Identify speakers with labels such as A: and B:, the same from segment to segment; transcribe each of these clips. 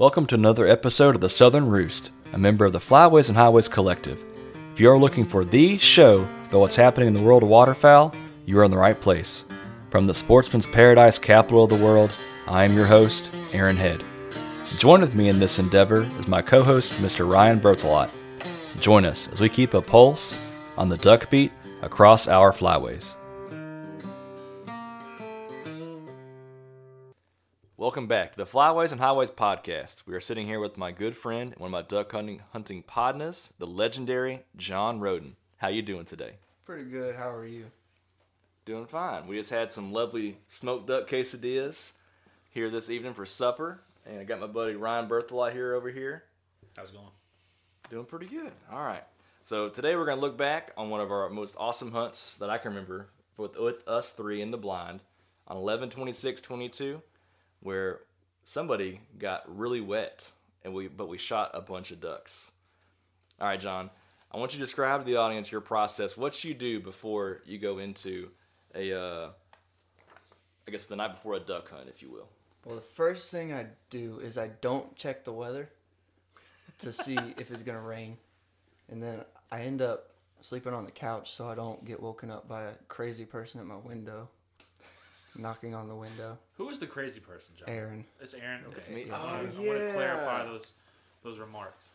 A: Welcome to another episode of the Southern Roost, a member of the Flyways and Highways Collective. If you are looking for the show about what's happening in the world of waterfowl, you are in the right place. From the sportsman's paradise capital of the world, I am your host, Aaron Head. Join with me in this endeavor is my co host, Mr. Ryan Berthelot. Join us as we keep a pulse on the duck beat across our flyways. Welcome back to the Flyways and Highways podcast. We are sitting here with my good friend and one of my duck hunting hunting podnas, the legendary John Roden. How you doing today?
B: Pretty good. How are you?
A: Doing fine. We just had some lovely smoked duck quesadillas here this evening for supper, and I got my buddy Ryan Berthelot here over here.
C: How's it going?
A: Doing pretty good. All right. So today we're going to look back on one of our most awesome hunts that I can remember with, with us three in the blind on 11 26 22, where somebody got really wet, and we but we shot a bunch of ducks. All right, John. I want you to describe to the audience your process, what you do before you go into a, uh, I guess the night before a duck hunt, if you will.
B: Well, the first thing I do is I don't check the weather to see if it's gonna rain, and then I end up sleeping on the couch so I don't get woken up by a crazy person at my window, knocking on the window.
C: Who is the crazy person, John?
B: Aaron,
C: It's Aaron. Okay.
A: It's me.
C: Uh, oh, I wanna-
A: Oh,
C: I want to clarify those those remarks.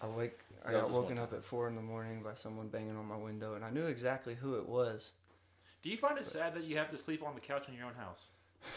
B: I wake. I got woken up at four in the morning by someone banging on my window, and I knew exactly who it was.
C: Do you find it sad that you have to sleep on the couch in your own house?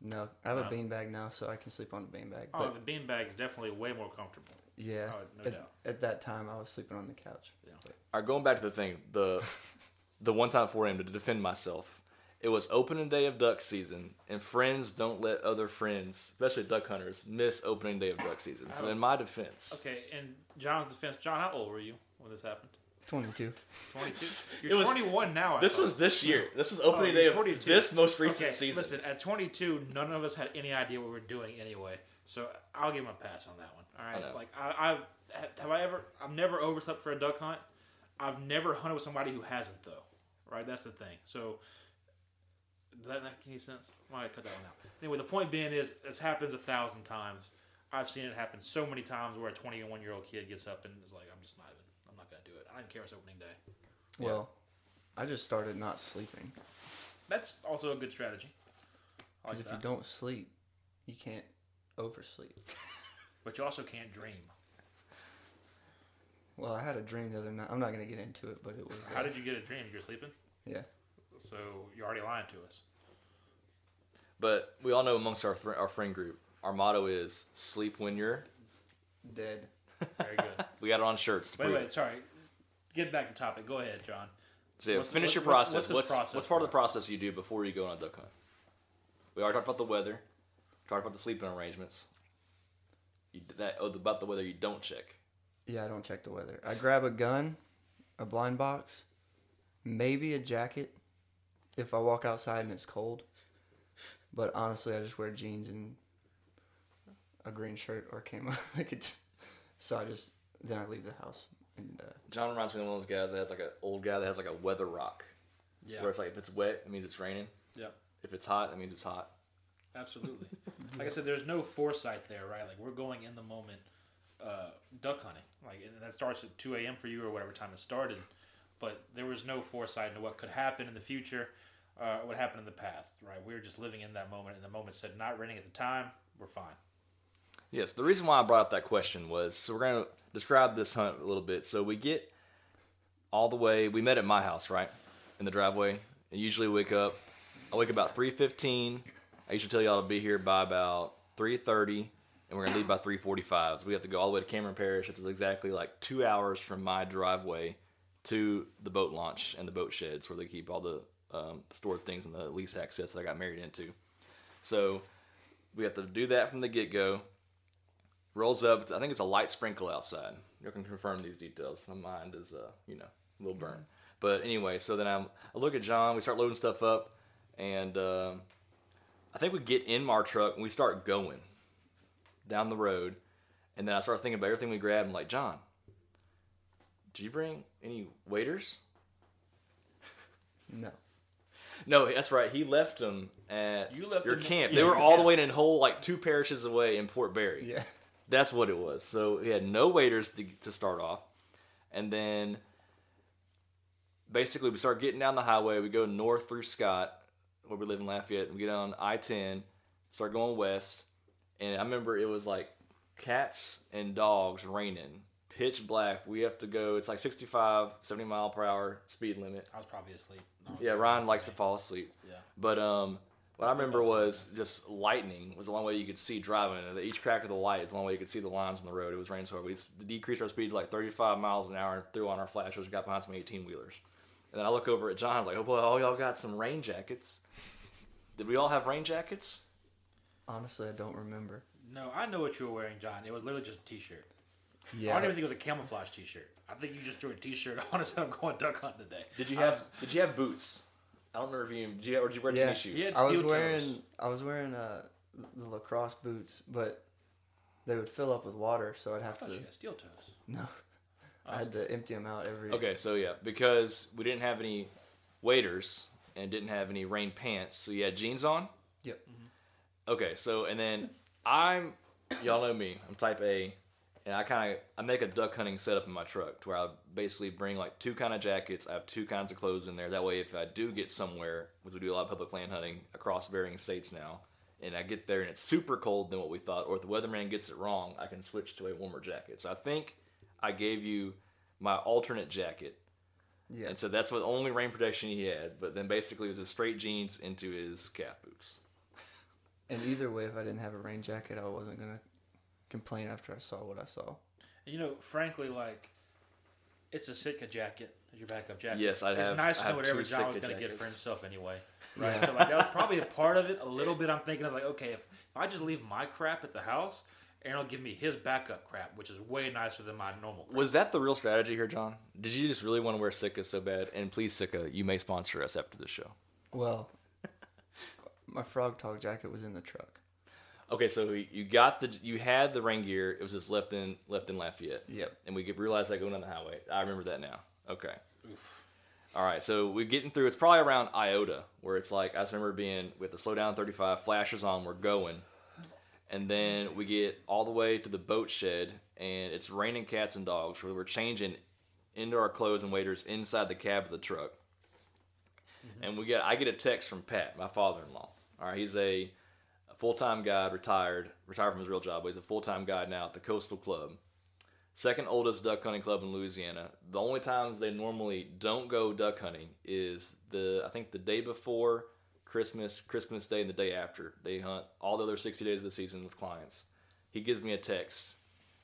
B: No, I have a
C: No.
B: beanbag now, so I can sleep on the beanbag.
C: Oh,
B: But
C: the beanbag is definitely way more comfortable.
B: yeah,
C: Oh, no
B: at,
C: doubt.
B: at that time I was sleeping on the couch. Yeah.
A: All right, going back to the thing, the the one time for him to defend myself, it was opening day of duck season, and friends don't let other friends, especially duck hunters, miss opening day of duck season. So in my defense,
C: Okay, in John's defense, John, how old were you when this happened?
B: Twenty-two.
C: 22?
A: It
C: You're
A: was-
C: 21 now. I
A: this
C: thought.
A: was this year. This was oh, opening
C: Oh,
A: day
C: you're
A: of
C: 22.
A: this most recent
C: Okay,
A: season.
C: listen, at 22, none of us had any idea what we were doing anyway. So I'll give him a pass on that one. All right,
A: know.
C: like I, I have I ever I've never overslept for a duck hunt. I've never hunted with somebody who hasn't though. Right, that's the thing. So does that make any sense? Why I cut that one out? Anyway, the point being is this happens a thousand times. I've seen it happen so many times where a 21 year old kid gets up and is like, I'm just not even. I'm not gonna do it. I don't even care if it's opening day.
B: Well, I just started not sleeping.
C: That's also a good strategy.
B: Because
C: like
B: if you don't sleep, you can't oversleep.
C: But you also can't dream.
B: Well, I had a dream the other night. I'm not gonna get into it, but it was.
C: How
B: uh,
C: did you get a dream? You're sleeping?
B: Yeah.
C: So you're already lying to us.
A: But we all know amongst our fr- our friend group, our motto is sleep when you're.
B: Dead.
C: Very good.
A: We got it on shirts. To
C: wait,
A: prove
C: wait,
A: it.
C: sorry. Get back to topic. Go ahead, John.
A: So
C: What's-
A: finish your process.
C: what's this
A: What's
C: process
A: what's part of the process you do before you go on a duck hunt? We already talked about the weather. Talked about the sleeping arrangements. You did that oh, about the weather you don't check.
B: Yeah, I don't check the weather. I grab a gun, a blind box, maybe a jacket if I walk outside and it's cold. But honestly, I just wear jeans and a green shirt or camo. like it's, so I just then I leave the house and uh,
A: John reminds me of one of those guys that has like an old guy that has like a weather rock.
C: Yeah.
A: Where it's like if it's wet, it means it's raining.
C: Yep.
A: If it's hot, it means it's hot.
C: Absolutely. like I said, there's no foresight there, right? Like we're going in the moment, uh, duck hunting. Like and that starts at 2 a.m. for you or whatever time it started. But there was no foresight into what could happen in the future, uh, what happened in the past, right? We were just living in that moment, and the moment said not raining at the time. We're fine.
A: Yes, the reason why I brought up that question was so we're gonna describe this hunt a little bit. So we get all the way. We met at my house, right, in the driveway. I usually wake up. I wake up about three fifteen. I usually tell y'all to be here by about three thirty, and we're gonna leave by three forty-five. So we have to go all the way to Cameron Parish, which is exactly like two hours from my driveway to the boat launch and the boat sheds where they keep all the um, stored things in the lease access that I got married into. So we have to do that from the get go rolls up. I think it's a light sprinkle outside. You can confirm these details. My mind is, uh, you know, a little burnt. But anyway, so then I'm, I look at John. We start loading stuff up, and um, I think we get in our truck and we start going down the road. And then I start thinking about everything we grabbed. I'm like, John, did you bring any waders?
B: no.
A: No, that's right. He left them at
C: You left
A: your
C: them-
A: camp.
C: yeah,
A: they were
C: your
A: all the way in a whole like two parishes away in Port Barre.
B: Yeah.
A: That's what it was. So he had no waders to, to start off. And then basically we start getting down the highway. We go north through Scott, where we live in Lafayette. We get on I 10, start going west. And I remember it was like cats and dogs raining, pitch black. We have to go, it's like 65, 70 mile per hour speed limit.
C: I was probably asleep. No,
A: Yeah, Ryan likes to fall asleep.
C: Yeah.
A: But um, what I remember
C: Football's
A: was just lightning was the only way you could see driving. Each crack of the light is the only way you could see the lines on the road. It was raining so hard. We decreased our speed to like 35 miles an hour and threw on our flashers and got behind some 18 wheelers. And then I look over at John, like, oh, boy, all y'all got some rain jackets. Did we all have rain jackets?
B: Honestly, I don't remember.
C: No, I know what you were wearing, John. It was literally just a t-shirt. I
B: Yeah.
C: don't even think it was a camouflage t-shirt. I think you just threw a t-shirt on and said, I'm going duck hunting today.
A: Did you have Did you have boots? I don't remember if you did. You, or did you wear
B: Yeah.
A: tennis shoes?
C: Yeah.
B: I was
C: steel toes.
B: wearing I was wearing uh the lacrosse boots, but they would fill up with water, so I'd have
C: thought
B: to
C: you had steel toes.
B: no. I had to empty them out every.
A: Okay, so yeah, because we didn't have any waders and didn't have any rain pants, so you had jeans on.
B: Yep.
A: Okay, so and then I'm, y'all know me, I'm type A, and I kind of I make a duck hunting setup in my truck to where I basically bring like two kind of jackets. I have two kinds of clothes in there. That way, if I do get somewhere, because we do a lot of public land hunting across varying states now, and I get there and it's super cold than what we thought, or if the weatherman gets it wrong, I can switch to a warmer jacket. So I think I gave you my alternate jacket
B: Yeah.
A: and so that's what only rain protection he had. But then basically it was his straight jeans into his calf boots.
B: And either way, if I didn't have a rain jacket, I wasn't gonna complain after I saw what I saw.
C: You know, frankly, like, it's a Sitka jacket, as your backup jacket.
A: Yes, I'd
C: It's
A: have-
C: nice to know
A: have
C: whatever
A: two
C: John was going to get for himself anyway. Right?
B: Yeah.
C: So, like, that was probably a part of it. A little bit, I'm thinking, I was like, okay, if, if I just leave my crap at the house, Aaron will give me his backup crap, which is way nicer than my normal crap.
A: Was that the real strategy here, John? Did you just really want to wear Sitka so bad? And please, Sitka, you may sponsor us after the show.
B: Well, my Frogg Togg jacket was in the truck.
A: Okay, so you- you got the you had the rain gear. It was just left in left in Lafayette.
B: Yep.
A: And we get- realized that going down the highway. I remember that now. Okay. All right, so we're getting through. It's probably around Iota, where it's like I just remember being with the slow down 35, flashes on, we're going, and then we get all the way to the boat shed, and it's raining cats and dogs. Where we're changing into our clothes and waders inside the cab of the truck, mm-hmm. and we get I get a text from Pat, my father-in-law. All right, he's a, a full-time guide, retired, retired from his real job, but he's a full-time guide now at the Coastal Club second oldest duck hunting club in Louisiana. The only times they normally don't go duck hunting is the I think the day before Christmas, Christmas Day, and the day after. They hunt all the other 60 days of the season with clients. He gives me a text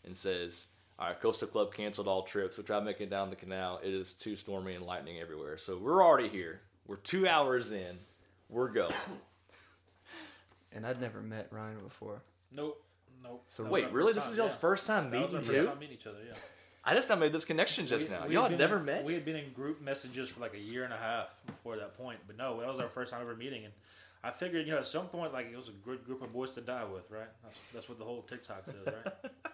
A: and says, "All right, Coastal Club canceled all trips. We tried making it down the canal. It is too stormy and lightning everywhere. So we're already here. We're two hours in. We're going."
B: And I'd never met Ryan before.
C: Nope. Nope.
B: So
A: Wait, really? This
C: time,
A: is y'all's
C: yeah.
A: first time
C: That was
A: meeting too?
C: time meeting each other, yeah.
A: I just now made this connection just
C: We-
A: now. Y'all
C: had
A: never
C: in-
A: met.
C: We had been in group messages for like a year and a half before that point, but no, that was our first time ever meeting, and I figured, you know, at some point, like it was a good group of boys to die with, right? That's that's what the whole TikTok says, right?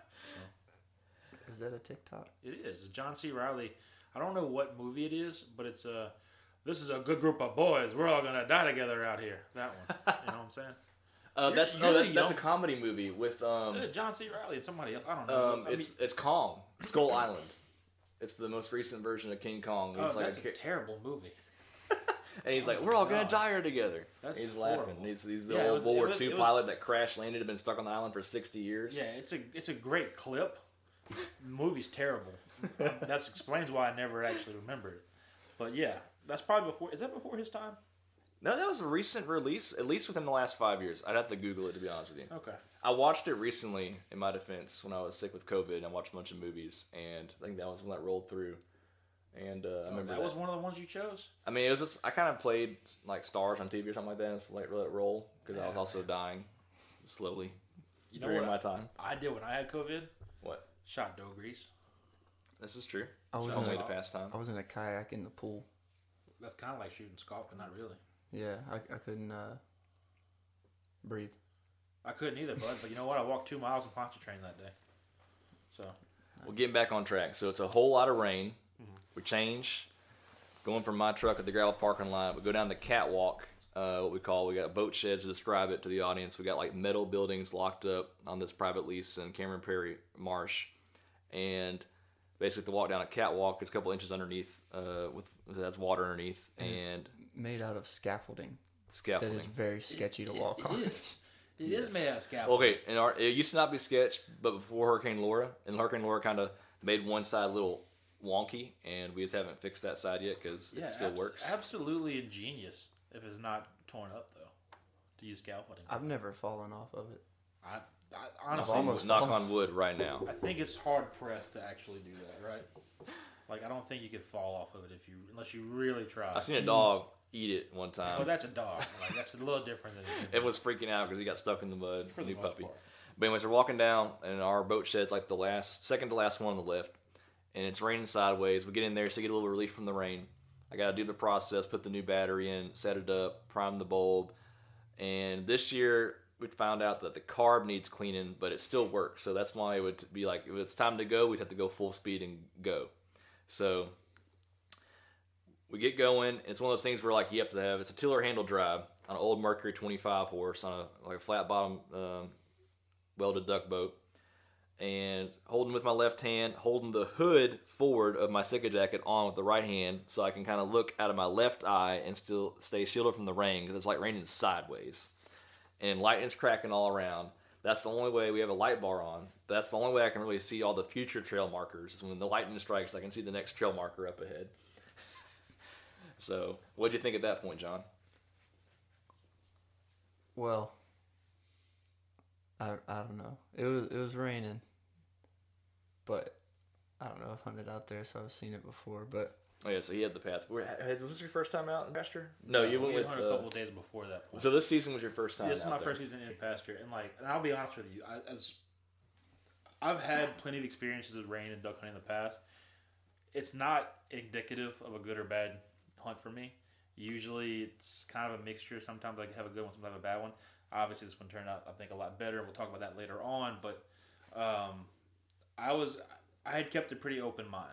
B: Is that a TikTok?
C: it is. It's John C. Reilly. I don't know what movie it is, but it's a. This is a good group of boys. We're all gonna die together out here. That one. You know what I'm saying?
A: Uh, that's oh,
C: the
A: that, that's a comedy movie with um,
C: Uh, John C. Reilly and somebody else. I don't know.
A: um
C: I
A: it's
C: mean,
A: it's Kong Skull Island. It's the most recent version of King Kong.
C: oh,
A: like
C: that's
A: a,
C: a terrible movie.
A: and he's
C: oh
A: like, we're all gonna die here together.
C: That's
A: he's laughing.
C: horrible.
A: He's, he's the
C: Yeah,
A: old
C: was-
A: World War
C: was-
A: II
C: was-
A: pilot that crash landed and been stuck on the island for sixty years.
C: Yeah, it's a it's a great clip. The movie's terrible. that explains why I never actually remembered it. But yeah, that's probably before. Is that before his time?
A: No, that was a recent release, at least within the last five years. I'd have to Google it to be honest with you.
C: Okay.
A: I watched it recently, in my defense, when I was sick with COVID. and I watched a bunch of movies, and I think that was when that rolled through. And uh, I
C: Oh,
A: remember
C: that was one of the ones you chose.
A: I mean, it was just I kind of played like stars on TV or something like that, and just like let it roll because I was also dying slowly
C: You know
A: during
C: what
A: my time.
C: I did when I had COVID?
A: What?
C: Shot dos gris.
A: This is true.
B: I was
A: It's
B: in
A: one way
B: a,
A: to pass time.
B: I was in a kayak in the pool.
C: That's kind of like shooting scaup, but not really.
B: Yeah, I, I couldn't uh, breathe.
C: I couldn't either, bud. But you know what? I walked two miles in Pontchartrain that day. So
A: Well, getting back on track. So it's a whole lot of rain.
C: Mm-hmm.
A: We change going from my truck at the gravel parking lot. We go down the catwalk, uh, what we call. We got boat sheds to describe it to the audience. We got like metal buildings locked up on this private lease in Cameron Prairie Marsh, and basically to walk down a catwalk, it's a couple inches underneath, uh, with that's water underneath and,
B: Made out of scaffolding.
A: scaffolding.
B: That is very sketchy to walk
C: It
B: on.
C: is. It is made out of scaffolding.
A: Okay, and our it used to not be sketch, but before Hurricane Laura, and Hurricane Laura kind of made one side a little wonky, and we just haven't fixed that side yet because
C: Yeah,
A: it still
C: abs-
A: works.
C: Absolutely ingenious if it's not torn up though. To use scaffolding.
B: I've never fallen off of it.
C: I, I honestly,
B: almost
A: Knock
B: fallen.
A: on wood right now.
C: I think it's hard pressed to actually do that, right? Like I don't think you could fall off of it if you unless you really try.
A: I seen a dog eat it one time.
C: Well, that's a dog. Like that's a little different than.
A: It was freaking out because he got stuck in the mud.
C: for the
A: new
C: most
A: puppy.
C: part.
A: But anyways, we're walking down, and our boat shed's like the last, second to last one on the left, and it's raining sideways. We get in there to get a little relief from the rain. I got to do the process, put the new battery in, set it up, prime the bulb, and this year we found out that the carb needs cleaning, but it still works. So that's why it would be like if it's time to go, we'd have to go full speed and go. So we get going. It's one of those things where like you have to have it's a tiller handle drive on an old Mercury 25 horse on a like a flat bottom um, welded duck boat, and holding with my left hand, holding the hood forward of my Sitka jacket on with the right hand, so I can kind of look out of my left eye and still stay shielded from the rain because it's like raining sideways, and lightning's cracking all around. That's the only way we have a light bar on. That's the only way I can really see all the future trail markers. Is when the lightning strikes, I can see the next trail marker up ahead. So, what'd you think at that point, John?
B: Well, I, I don't know. It was it was raining, but I don't know. I've hunted out there, so I've seen it before. But
A: Oh yeah, so he had the path. Were- Was this your first time out in pasture? No, you went
C: we
A: with.
C: had hunted
A: Uh,
C: a couple days before that point.
A: so this season was your first time.
C: this is my
A: there.
C: first season in pasture, and like, and I'll be honest with you, I, as I've had plenty of experiences with rain and duck hunting in the past. It's not indicative of a good or bad hunt for me. Usually, it's kind of a mixture. Sometimes I have a good one, sometimes I have a bad one. Obviously, this one turned out, I think, a lot better. We'll talk about that later on. But um, I was, I had kept a pretty open mind.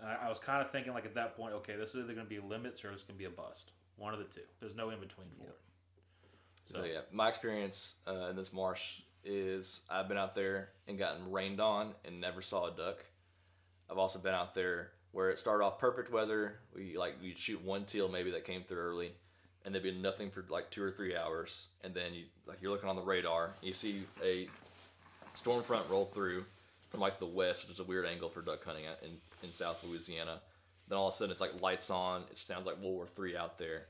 C: And I, I was kind of thinking, like at that point, okay, this is either going to be limits or it's going to be a bust. One of the two. There's no in between for it.
A: So yeah, my experience uh, in this marsh is I've been out there and gotten rained on and never saw a duck. I've also been out there where it started off perfect weather. We like we'd shoot one teal maybe that came through early, and there'd be nothing for like two or three hours, and then you like you're looking on the radar, you see a storm front roll through from like the west, which is a weird angle for duck hunting in in South Louisiana. Then all of a sudden it's like lights on. It sounds like World War Three out there,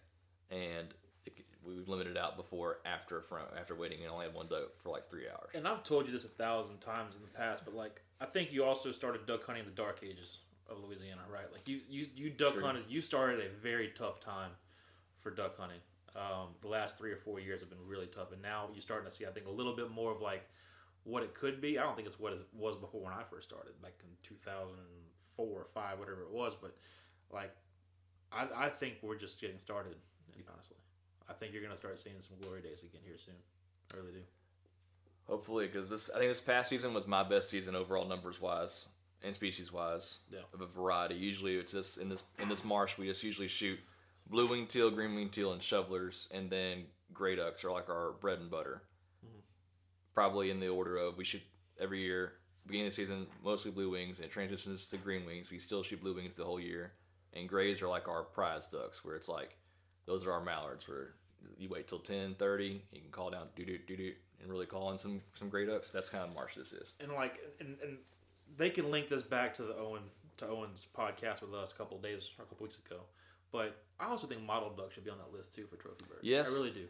A: and it, we limited out before after front after waiting and only had one duck for like three hours.
C: and I've told you this a thousand times in the past, but like I think you also started duck hunting in the dark ages of Louisiana, right? Like you you you duck
A: Sure.
C: hunted. You started a very tough time for duck hunting. Um, the last three or four years have been really tough, and now you're starting to see, I think, a little bit more of like what it could be. I don't think it's what it was before when I first started, like in 2004 or five, whatever it was. But like, I, I think we're just getting started. Honestly, I think you're gonna start seeing some glory days again here soon. I really do.
A: Hopefully, because this I think this past season was my best season overall numbers wise and species wise
C: Yeah.
A: of a variety. Usually, it's just in this in this marsh we just usually shoot blue winged teal, green winged teal, and shovelers, and then gray ducks are like our bread and butter. Mm-hmm. Probably in the order of we shoot every year beginning of the season mostly blue wings and it transitions to green wings. We still shoot blue wings the whole year, and grays are like our prize ducks where it's like those are our mallards where you wait till 10 30 you can call down doo doo doo doo and really call in some some gray ducks that's kind of marsh this is
C: and like and, and they can link this back to the Owen to Owen's podcast with us a couple of days or a couple weeks ago. But I also think mottled duck should be on that list too for trophy birds.
A: Yes.
C: I really do.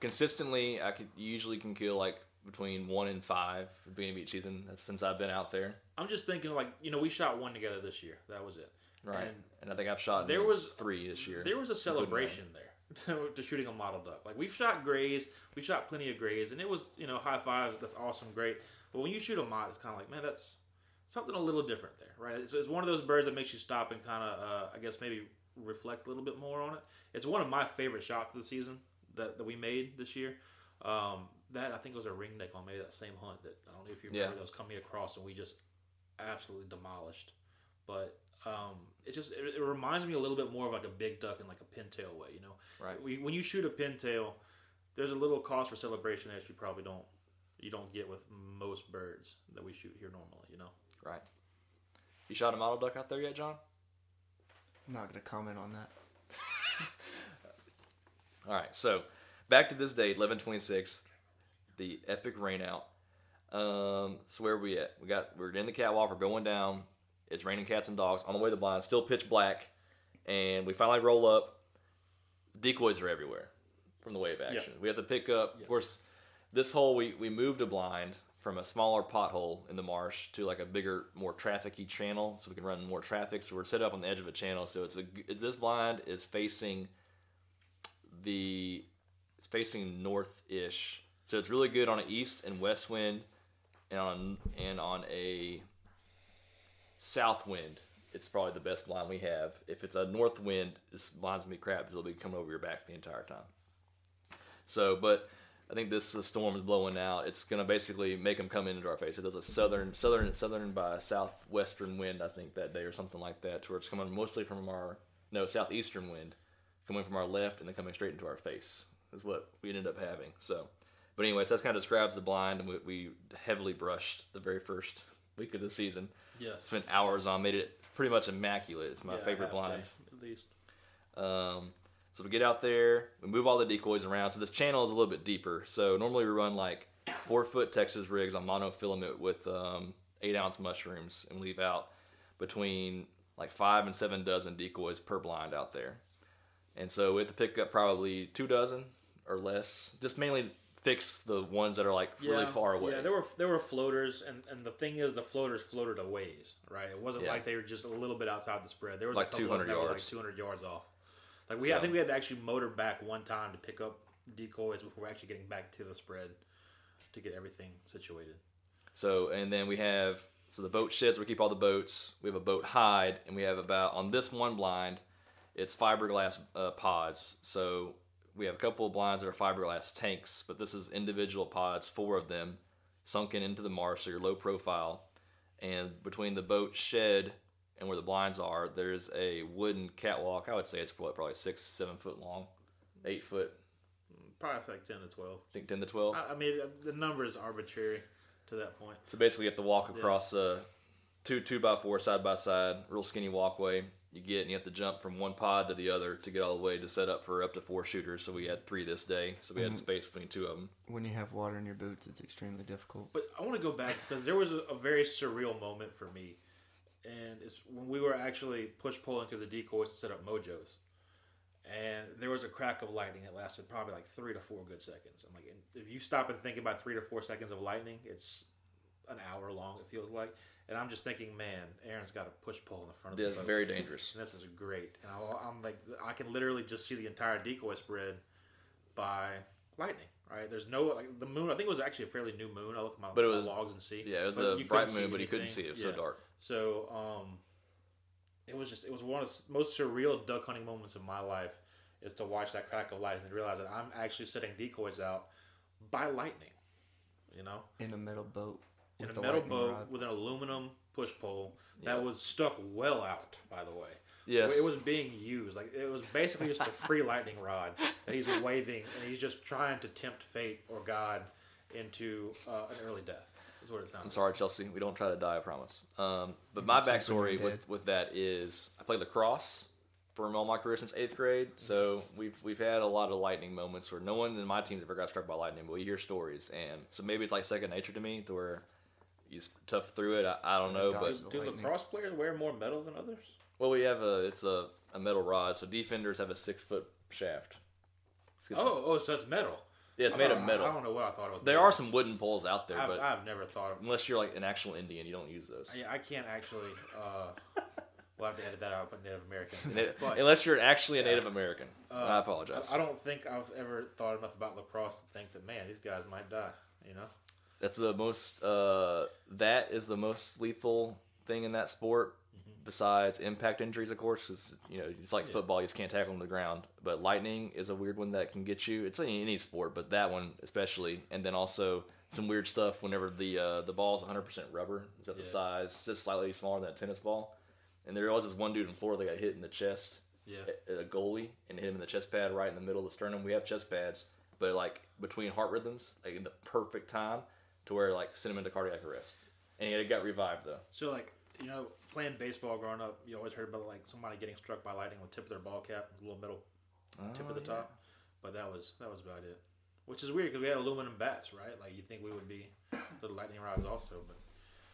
A: consistently i could usually can kill like between one and five for being beginning of each season that's since i've been out there
C: I'm just thinking like you know we shot one together this year. That was it.
A: right
C: And
A: and, i think i've shot
C: there was-
A: three this year
C: There was a celebration there to, to shooting a mottled duck. Like we've shot grays, we shot plenty of grays, and it was you know high fives. That's awesome, great. But when you shoot a mod, it's kind of like man, that's something a little different there, right? It's, it's one of those birds that makes you stop and kind of uh, I guess maybe reflect a little bit more on it. It's one of my favorite shots of the season that, that we made this year. Um, that I think was a ringneck on maybe that same hunt that I don't know if you remember
A: Yeah.
C: those coming across and we just absolutely demolished. but um, it just it, it reminds me a little bit more of like a big duck in like a pintail way. You know,
A: Right.
C: We, when you shoot a pintail, there's a little cost for celebration that you probably don't you don't get with most birds that we shoot here normally. You know.
A: Right. You shot a mottled duck out there yet, John?
B: I'm not gonna comment on that.
A: All right, so back to this date, eleven twenty six, the epic rainout. Um, so where are we at? We got we're in the catwalk. We're going down. It's raining cats and dogs on the way to the blind. Still pitch black, and we finally roll up. Decoys are everywhere from the wave action. We have to pick up. Of course, this hole we we moved a blind from a smaller pothole in the marsh to like a bigger, more trafficy channel, so we can run more traffic. So we're set up on the edge of a channel. So it's a this blind is facing the it's facing north-ish, so it's really good on an east and west wind, and on and on a south wind. It's probably the best blind we have. If it's a north wind, this blind's gonna be crap because it'll be coming over your back the entire time. So, but I think this uh, storm is blowing out. It's gonna basically make them come into our face. It does a southern, southern, southern by southwestern wind, I think that day or something like that, to where it's coming mostly from our no southeastern wind, coming from our left and then coming straight into our face is what we ended up having. So, but anyways, that kind of describes the blind, and we, we heavily brushed the very first week of the season.
C: Yes.
A: Spent hours on, made it pretty much immaculate. It's my favorite blind.
C: at least.
A: Um, so we get out there, we move all the decoys around. So this channel is a little bit deeper. So normally we run like four foot Texas rigs on monofilament with um, eight ounce mushrooms and leave out between like five and seven dozen decoys per blind out there. And so we have to pick up probably two dozen or less, just mainly fix the ones that are like really far away.
C: Yeah, there were there were floaters, and, and the thing is, the floaters floated a ways, right? It wasn't
A: Yeah.
C: like they were just a little bit outside the spread. There was
A: Like
C: a couple
A: 200
C: of them that were
A: yards.
C: like 200 yards off. Like we, I think we had to actually motor back one time to pick up decoys before we're actually getting back to the spread to get everything situated.
A: So and then we have so the boat sheds we keep all the boats. We have a boat hide, and we have about on this one blind, it's fiberglass uh, pods. So we have a couple of blinds that are fiberglass tanks, but this is individual pods, four of them, sunken into the marsh, so you're low profile. And between the boat shed and where the blinds are, there's a wooden catwalk. I would say it's probably, probably six, seven foot long, eight foot,
C: Probably like 10 to 12.
A: I think ten to twelve.
C: I, I mean, the number is arbitrary to that point.
A: So basically, you have to walk across uh, two two by four side by side, real skinny walkway. You get and you have to jump from one pod to the other to get all the way to set up for up to four shooters. So we had three this day, so we had space between two of them.
B: When you have water in your boots, it's extremely difficult.
C: But I want to go back because there was a, a very surreal moment for me, and it's when we were actually push pulling through the decoys to set up mojos, and there was a crack of lightning that lasted probably like three to four good seconds. I'm like, if you stop and think about three to four seconds of lightning, it's an hour long. It feels like, and I'm just thinking, man, Aaron's got a push pull in the front of
A: Yeah,
C: the boat.
A: very dangerous.
C: And this is great. And I, I'm like, I can literally just see the entire decoy spread by lightning. Right? There's no like the moon. I think it was actually a fairly new moon. I look at my,
A: But it
C: my logs and see.
A: Yeah, it was
C: But
A: a bright moon, but he couldn't see it. It was
C: Yeah.
A: so dark.
C: So um, it was just it was one of the most surreal duck hunting moments of my life is to watch that crack of light and realize that I'm actually setting decoys out by lightning. You know,
B: In a metal boat.
C: in a metal boat
B: rod.
C: with an aluminum push pole that was stuck well out. By the way.
A: Yes.
C: It was being used. Like it was basically just a free lightning rod that he's waving, and he's just trying to tempt fate or God into uh, an early death. Is what it sounds.
A: I'm sorry, Chelsea. We don't try to die, I promise. Um, but my
B: can sink when
A: backstory with, with that is I played lacrosse for all my career since eighth grade. So we've we've had a lot of lightning moments where no one in my team's ever got struck by lightning, but we hear stories, and so maybe it's like second nature to me, to where you tough through it. I, I don't know, but
C: Do
B: lightning.
C: lacrosse players wear more metal than others?
A: well, we have a it's a, a metal rod, so defenders have a six foot shaft.
C: Oh, oh, so it's metal.
A: Yeah, it's made of metal.
C: I, don't know what I thought it was.
A: There
C: made
A: are
C: of.
A: some wooden poles out there,
C: I've,
A: but
C: I've never thought of.
A: unless you're like an actual Indian, you don't use those.
C: I, I can't actually. Uh, we'll have to edit that out. But Native American. But
A: Unless you're actually a
C: Yeah.
A: Native American.
C: uh,
A: I apologize.
C: I, I don't think I've ever thought enough about lacrosse to think that man, these guys might die. You know.
A: That's the most. Uh, that is the most lethal thing in that sport, besides impact injuries, of course. because you know it's like football; you just can't tackle on the ground. But lightning is a weird one that can get you. It's in any sport, but that one especially. And then also some weird stuff whenever the uh, the ball's 100% rubber, it's got the
C: Yeah.
A: size, just slightly smaller than a tennis ball, and there was this one dude in Florida that got hit in the chest,
C: Yeah.
A: a a goalie, and hit him in the chest pad right in the middle of the sternum. We have chest pads, but like between heart rhythms, like in the perfect time to where like sent him into cardiac arrest, and he got revived though.
C: So like you know, playing baseball growing up, you always heard about like somebody getting struck by lightning with the tip of their ball cap, little metal tip
A: Oh,
C: of the
A: yeah.
C: top. But that was that was about it. Which is weird because we had aluminum bats, right? Like you think we would be the lightning rods also, but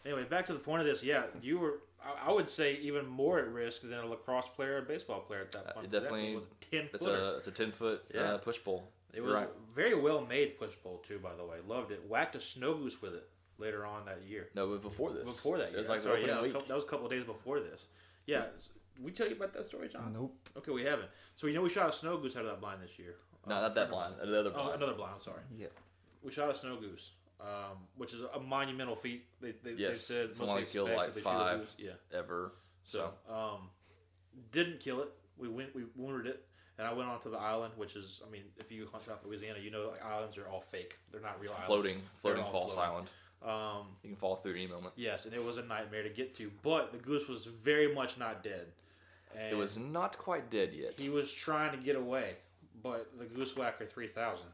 C: anyway, back to the point of this. Yeah, you were. I, I would say even more at risk than a lacrosse player, or a baseball player at that
A: Uh,
C: point.
A: it
C: That
A: definitely-
C: thing was a ten
A: a it's a ten foot
C: Yeah.
A: uh, push pull.
C: It was
A: right.
C: a very well made push pull too, by the way. Loved it. Whacked a snow goose with it later on that year.
A: no, but before this,
C: Before that year,
A: it was like
C: I'm sorry, yeah, that was,
A: week.
C: a couple, that was a couple of days before this. Yeah, s- we tell you about that story, John.
B: Nope.
C: Okay, we haven't. So you know we shot a snow goose out of that blind this year.
A: no,
C: Uh,
A: not that
C: friend of
A: blind. Another
C: Oh,
A: blind.
C: another blind. I'm sorry.
B: Yeah.
C: We shot a snow goose, um, which is a monumental feat. They, they,
A: Yes,
C: they said
A: it's
C: most
A: only killed like
C: that they shoot a
A: five.
C: Yeah.
A: ever.
C: So, um, didn't kill it. We went, we wounded it, and I went onto the island, which is, I mean, if you hunt out Louisiana, you know like islands are all fake. They're not real islands.
A: floating,
C: They're
A: floating false
C: floating.
A: island.
C: Um,
A: You can fall through at any moment.
C: yes, and it was a nightmare to get to, but the goose was very much not dead. And
A: It was not quite dead yet.
C: He was trying to get away, but the goose whacker three thousand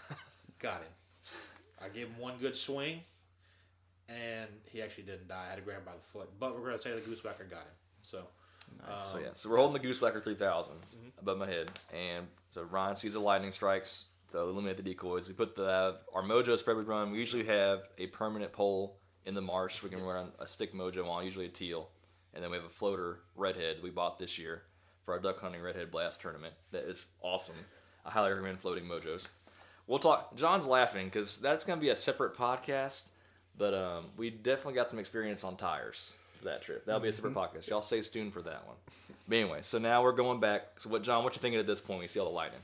C: got him. I gave him one good swing, and he actually didn't die. I had to grab him by the foot, but we're gonna say the goose whacker got him. So, um,
A: So yeah, so we're holding the goose whacker 3000
C: Mm-hmm.
A: above my head, and so Ryan sees the lightning strikes to eliminate the decoys. We put the our mojo spread we run. We usually have a permanent pole in the marsh. We can run a stick mojo on, usually a teal, and then we have a floater redhead we bought this year for our duck hunting redhead blast tournament. That is awesome. I highly recommend floating mojos. We'll talk. John's laughing because that's going to be a separate podcast, but um, we definitely got some experience on tires for that trip. That'll be a separate podcast. Y'all stay tuned for that one. But anyway, so now we're going back. So what, John? What you thinking at this point? We see all the lightning.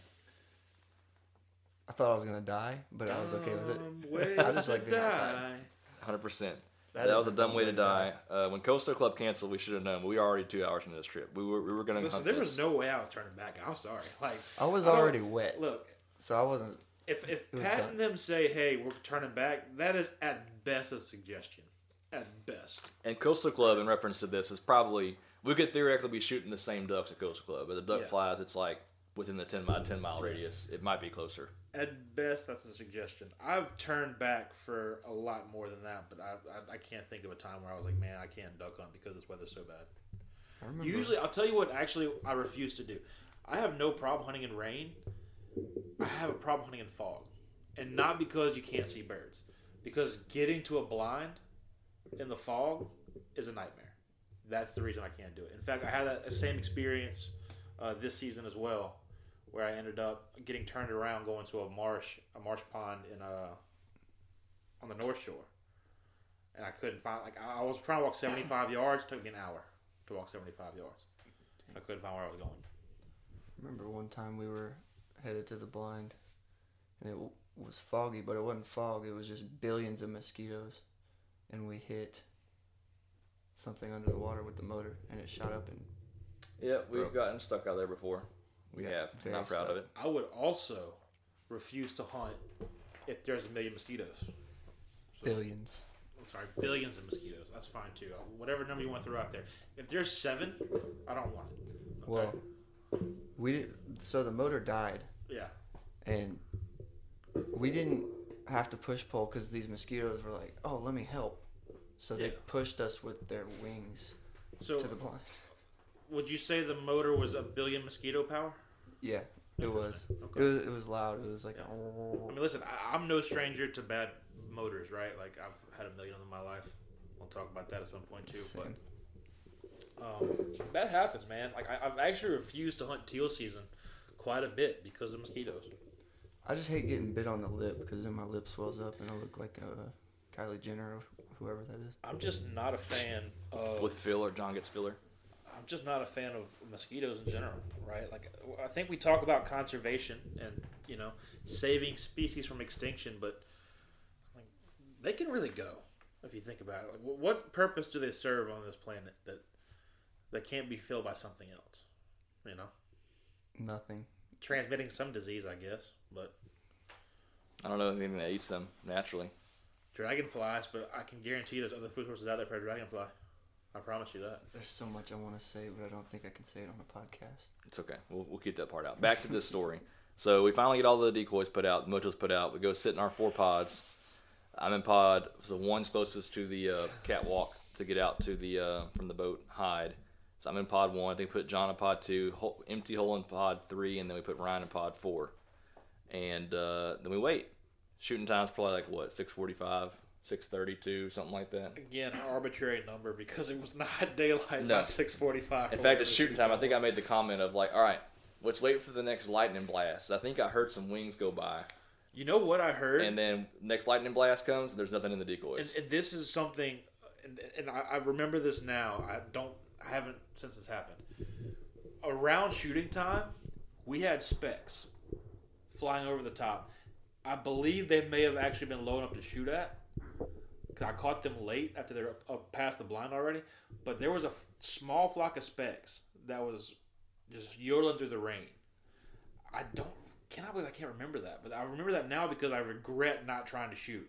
B: I thought I was gonna die, but I was okay with
C: Um,
B: it.
C: ways
B: I just like being outside.
C: die.
A: Hundred percent.
B: That
A: That,
B: is
A: was a dumb way to die. Uh, when Coastal Club canceled, we should have known. But we were already two hours into this trip. We were we were going to
C: Listen,
A: hunt
C: there
A: this.
C: was no way I was turning back. I'm sorry. Like
B: I was
C: I
B: already wet,
C: Look,
B: so I wasn't.
C: if if
B: was
C: Pat
B: done.
C: and them say, "Hey, we're turning back," that is at best a suggestion. At best.
A: And Coastal Club, in reference to this, is probably we could theoretically be shooting the same ducks at Coastal Club, but the duck
C: Yeah.
A: flies. It's like within the ten mile ten mile radius. It might be closer.
C: At best, that's a suggestion. I've turned back for a lot more than that, but I, I, I can't think of a time where I was like, man, I can't duck hunt because this weather's so bad. Usually, I'll tell you what. Actually, I refuse to do. I have no problem hunting in rain. I have a problem hunting in fog, and not because you can't see birds, because getting to a blind in the fog is a nightmare. That's the reason I can't do it. In fact, I had that same experience uh, this season as well, where I ended up getting turned around going to a marsh, a marsh pond in uh on the North Shore, and I couldn't find. Like I I was trying to walk seventy five yards. Took me an hour to walk 75 yards. I couldn't find where I was going.
B: remember one time we were headed to the blind, and it w- was foggy, but it wasn't fog. It was just billions of mosquitoes, and we hit something under the water with the motor, and it shot up and
A: Yeah, we've
B: Bro.
A: gotten stuck out there before. We
B: Yeah,
A: have.
B: very
A: Not proud of it.
C: I would also refuse to hunt if there's a million mosquitoes. So,
B: billions.
C: Sorry, billions of mosquitoes. That's fine too. Uh, Whatever number you want to throw out there. If there's seven, I don't want it. Okay?
B: Well, we did, so the motor died,
C: yeah.
B: and we didn't have to push pull because these mosquitoes were like, "Oh, let me help," so they
C: Yeah.
B: pushed us with their wings
C: So,
B: to the blind.
C: would you say the motor was a billion mosquito power?
B: Yeah, it was.
C: Okay.
B: It was. It was loud. It was like,
C: Yeah.
B: "Oh."
C: I mean, listen, I, I'm no stranger to bad motors, right? Like I've had a million of them in my life. We'll talk about that at some point too. But um, that happens, man. Like I, I've actually refused to hunt teal season quite a bit because of mosquitoes.
B: I just hate getting bit on the lip because then my lip swells up and I look like a Kylie Jenner or whoever that is.
C: I'm just not a fan of.
A: With filler, John gets filler.
C: I'm just not a fan of mosquitoes in general, right? Like I think we talk about conservation and you know saving species from extinction, but like they can really go if you think about it. Like, what purpose do they serve on this planet that that can't be filled by something else? You know,
B: Nothing.
C: transmitting some disease, I guess, but
A: I don't know anything that eats them naturally.
C: dragonflies. But I can guarantee there's other food sources out there for a dragonfly. I promise you that.
B: There's so much I want to say, but I don't think I can say it on a podcast.
A: It's okay. We'll, we'll keep that part out. Back to this story. So we finally get all the decoys put out, the mojos put out. We go sit in our four pods. I'm in pod, the one's closest to the uh, catwalk to get out to the uh, from the boat hide. So I'm in pod one. I think put John in pod two, hole, empty hole in pod three, and then we put Ryan in pod four. And uh, then we wait. Shooting time's probably like what 6:45, 6:32, something like that.
C: Again, arbitrary number because it was not daylight
A: No.
C: by six forty-five.
A: In fact, it's shooting time. I think I made the comment of like, all right, let's wait for the next lightning blast. I think I heard some wings go by.
C: You know what I heard?
A: and then next lightning blast comes and there's nothing in the
C: and,
A: decoys
C: and this is something, and, and I, I remember this now. I don't, I haven't since this happened. Around shooting time, we had specs flying over the top. I believe they may have actually been low enough to shoot at. 'Cause I caught them late after they're up, up past the blind already. But there was a f- small flock of specks that was just yodeling through the rain. I don't cannot believe I can't remember that, but I remember that now because I regret not trying to shoot.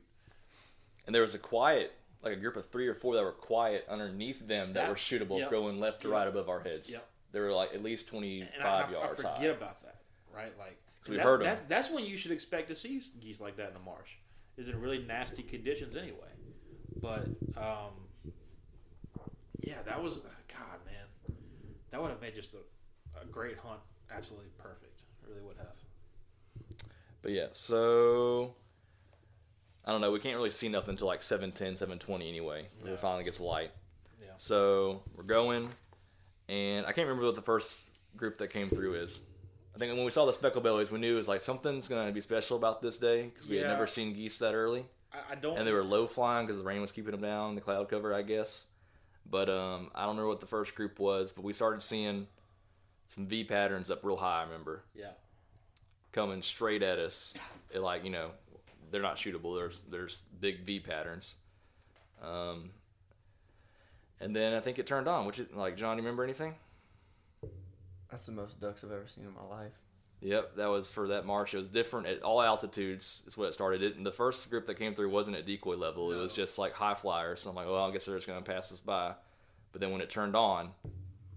A: and there was a quiet like a group of three or four that were quiet underneath them that,
C: That-
A: were shootable
C: yep.
A: going left to
C: Yep.
A: right above our heads
C: Yep.
A: they were like at least 25
C: yards I, forget
A: high
C: about that, right? Like
A: we
C: that's,
A: heard
C: that's that's when you should expect to see geese like that in the marsh, is in really nasty conditions anyway. But um, yeah, that was God, man, that would have made just a, a great hunt absolutely perfect. It really would have.
A: but yeah so i don't know we can't really see nothing until like 710 720 anyway
C: No.
A: it finally gets light
C: Yeah.
A: so we're going and i can't remember what the first group that came through is I think when we saw the speckle bellies, we knew it was like something's going to be special about this day because we had never seen geese that early.
C: I, I don't.
A: and they were low flying because the rain was keeping them down, the cloud cover, I guess. But um, I don't know what the first group was, but we started seeing some V patterns up real high. I remember
C: yeah.
A: coming straight at us, It, like you know, they're not shootable. There's there's big V patterns. Um, and then I think it turned on. Which is like John, you remember anything?
B: That's the most ducks I've ever seen in my life.
A: Yep, that was for that march. It was different at all altitudes. Is what it started. It, and the first group that came through wasn't at decoy level. It was just like high flyers. So I'm like, well, I guess they're just going to pass us by. But then when it turned on,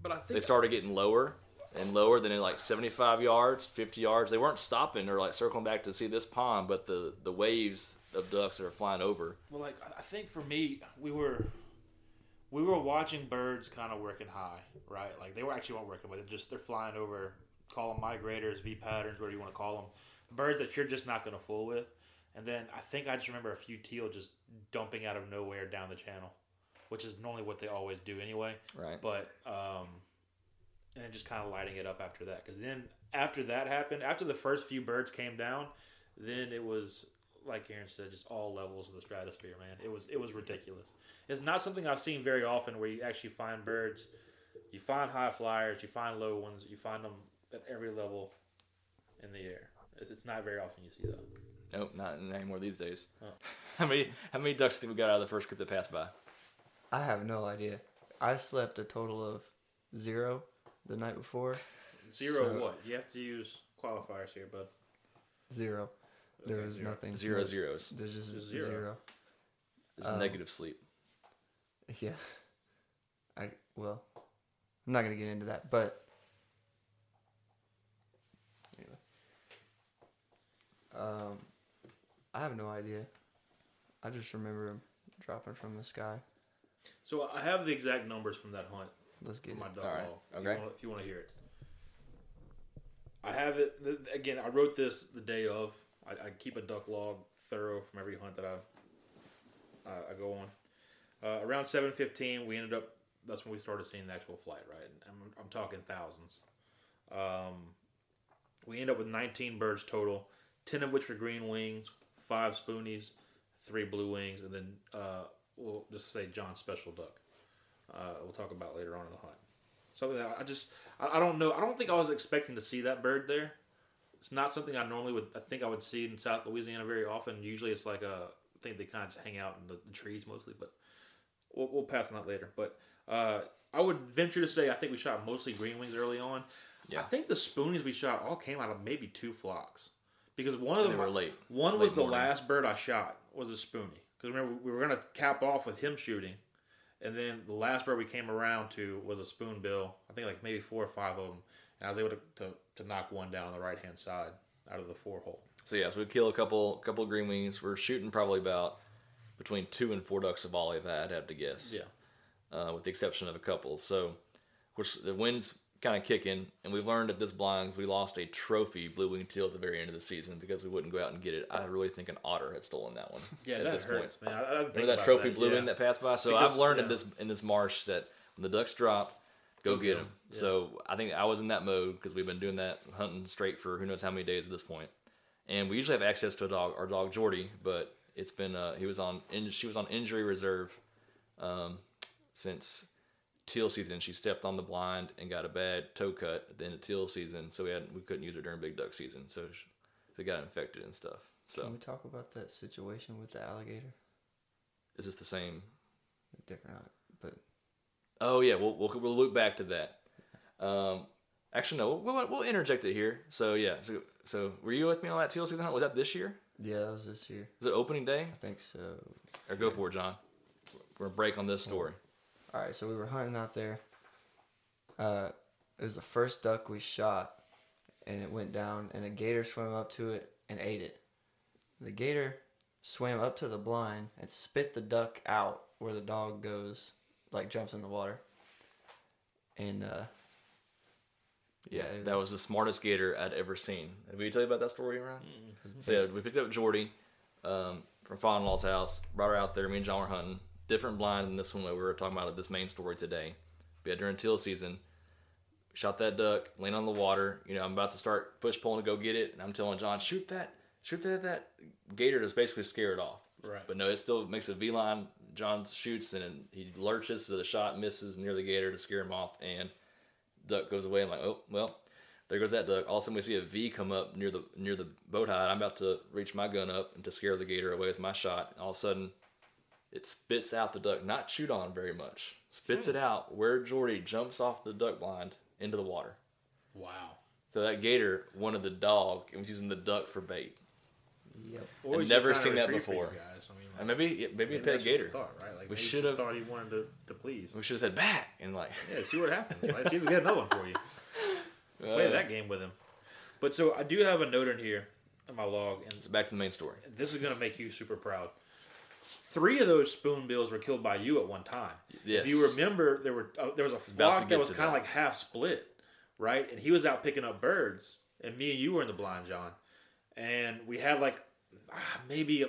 C: But I think
A: they started getting lower and lower. Then in like 75 yards, 50 yards, they weren't stopping or like circling back to see this pond, but the the waves of ducks that are flying over.
C: Well, like I- I think for me, we were we were watching birds kind of working high, right? Like they were actually weren't working, but just they're flying over. Call them migrators, V patterns, whatever you want to call them. Birds that you're just not going to fool with. And then I think I just remember a few teal just dumping out of nowhere down the channel, which is normally what they always do anyway.
A: Right.
C: But um, and just kind of lighting it up after that. Because then after that happened, after the first few birds came down, then it was like Aaron said, just all levels of the stratosphere, man. It was it was ridiculous. It's not something I've seen very often where you actually find birds. You find high flyers, you find low ones, you find them at every level in the air. It's, it's not very often you see that.
A: Nope, not anymore these days.
C: Oh.
A: How many how many ducks do you think we got out of the first group that passed by?
B: I have no idea. I slept a total of zero the night before.
C: Zero
B: So-
C: what? You have to use qualifiers here, bud.
B: Zero. There was
C: zero.
B: nothing.
A: Zero
B: No-
A: zeros.
B: There's just
C: Just
B: zero.
C: zero.
A: It's
B: Um,
A: negative sleep.
B: Yeah. I well, I'm not gonna get into that, but Um, I have no idea. I just remember him dropping from the sky.
C: So I have the exact numbers from that hunt.
B: Let's get
C: for my
B: it.
C: duck
A: All right,
C: log, if
A: okay.
C: You wanna, if you want to hear it, I have it th- again. I wrote this the day of. I, I keep a duck log thorough from every hunt that I uh, I go on. Uh, around seven fifteen, we ended up. That's when we started seeing the actual flight, right? And I'm, I'm talking thousands. Um, we end up with 19 birds total, 10 of which were green wings, five spoonies, three blue wings, and then uh, we'll just say John's special duck. Uh, we'll talk about later on in the hunt. Something that I just I, I don't know. I don't think I was expecting to see that bird there. It's not something I normally would. I think I would see in South Louisiana very often. Usually, it's like a I think they kind of just hang out in the, the trees mostly, but we'll, we'll pass on that later. But uh, I would venture to say I think we shot mostly green wings early on.
A: Yeah.
C: I think the spoonies we shot all came out of maybe two flocks because one of them
A: were late.
C: one
A: Late
C: was the
A: morning.
C: last bird I shot was a spoonie because remember we were gonna cap off with him shooting, And then the last bird we came around to was a spoonbill. I think like maybe four or five of them. And I was able to, to, to knock one down on the right hand side out of the four hole.
A: So yeah, so we kill a couple couple green wings. We're shooting probably about between two and four ducks a volley. If I had to have to guess,
C: Yeah.
A: uh, with the exception of a couple. So, of course, the wind's kind of kicking, and we've learned at this blind we lost a trophy blue wing teal at the very end of the season because we wouldn't go out and get it. I really think an otter had stolen that one.
C: Yeah,
A: at
C: that
A: this
C: hurts,
A: point.
C: man. I, I
A: Remember that trophy
C: that.
A: blue
C: yeah.
A: wing that passed by? So
C: Because-
A: I've learned in this in this marsh that when the ducks drop, go,
C: Go
A: get
C: them.
A: them.
C: 'em, yeah.
A: So I think I was in that mode because we've been doing that hunting straight for who knows how many days at this point. And we usually have access to a dog, our dog Jordy, but it's been uh, he was on in, she was on injury reserve um, since teal season. She stepped on the blind and got a bad toe cut at the end of teal season, so we had we couldn't use her during big duck season. So she, got infected and stuff. So
B: Can we talk about that situation with the alligator?
A: is this the same?
B: Different, uh, but
A: Oh yeah, we'll we'll, we'll loop back to that. Um, actually, no, we'll, we'll interject it here. So yeah, so so were you with me on that teal season hunt? Was that this year?
B: yeah, that was this year.
A: Was it opening day?
B: I think so.
A: Or go for it, John. We're gonna break on this story.
B: All right, so we were hunting out there. Uh, it was the first duck we shot, and it went down, and a gator swam up to it and ate it. The gator swam up to the blind and spit the duck out where the dog goes, like jumps in the water. And uh,
A: Yeah,
B: Yeah, it
A: that
B: was-
A: was the smartest gator I'd ever seen. Did we tell you about that story, Ryan? So yeah, we picked up Jordy um, from father-in-law's house, brought her out there. Me and John were hunting. Different blind than this one that we were talking about at this main story today. But yeah, during teal season, shot that duck, laying on the water. You know, I'm about to start push pulling to go get it, and I'm telling John, shoot that, shoot that, that gator to basically scare it off.
C: Right.
A: But no, it still makes a V line. John shoots and he lurches, so the shot misses near the gator to scare him off, and duck goes away. I'm like, oh well, there goes that duck. All of a sudden, we see a V come up near the near the boat hide. I'm about to reach my gun up and to scare the gator away with my shot. All of a sudden, it spits out the duck, not chewed on very much. Spits it out where Jordy jumps off the duck blind into the water.
C: Wow.
A: So that gator wanted the dog and was using the duck for bait.
B: yep.
C: Or
A: I've never seen that
C: retrieve for you
A: before.
C: I mean,
A: And maybe maybe, a pet gator.
C: Thought, right? Like
A: We should've-
C: thought he wanted to, to please.
A: We should have said back and like.
C: Yeah, see what happens. Right? See if we get another one for you. Play
A: uh,
C: that game with him. But so I do have a note in here in my log, and
A: So back to the main story.
C: this is going to make you super proud. Three of those spoonbills were killed by you at one time.
A: Yes.
C: If you remember, there were uh, there was a flock that was kind of like half split, right? And he was out picking up birds, and me and you were in the blind, John. And we had like ah, maybe a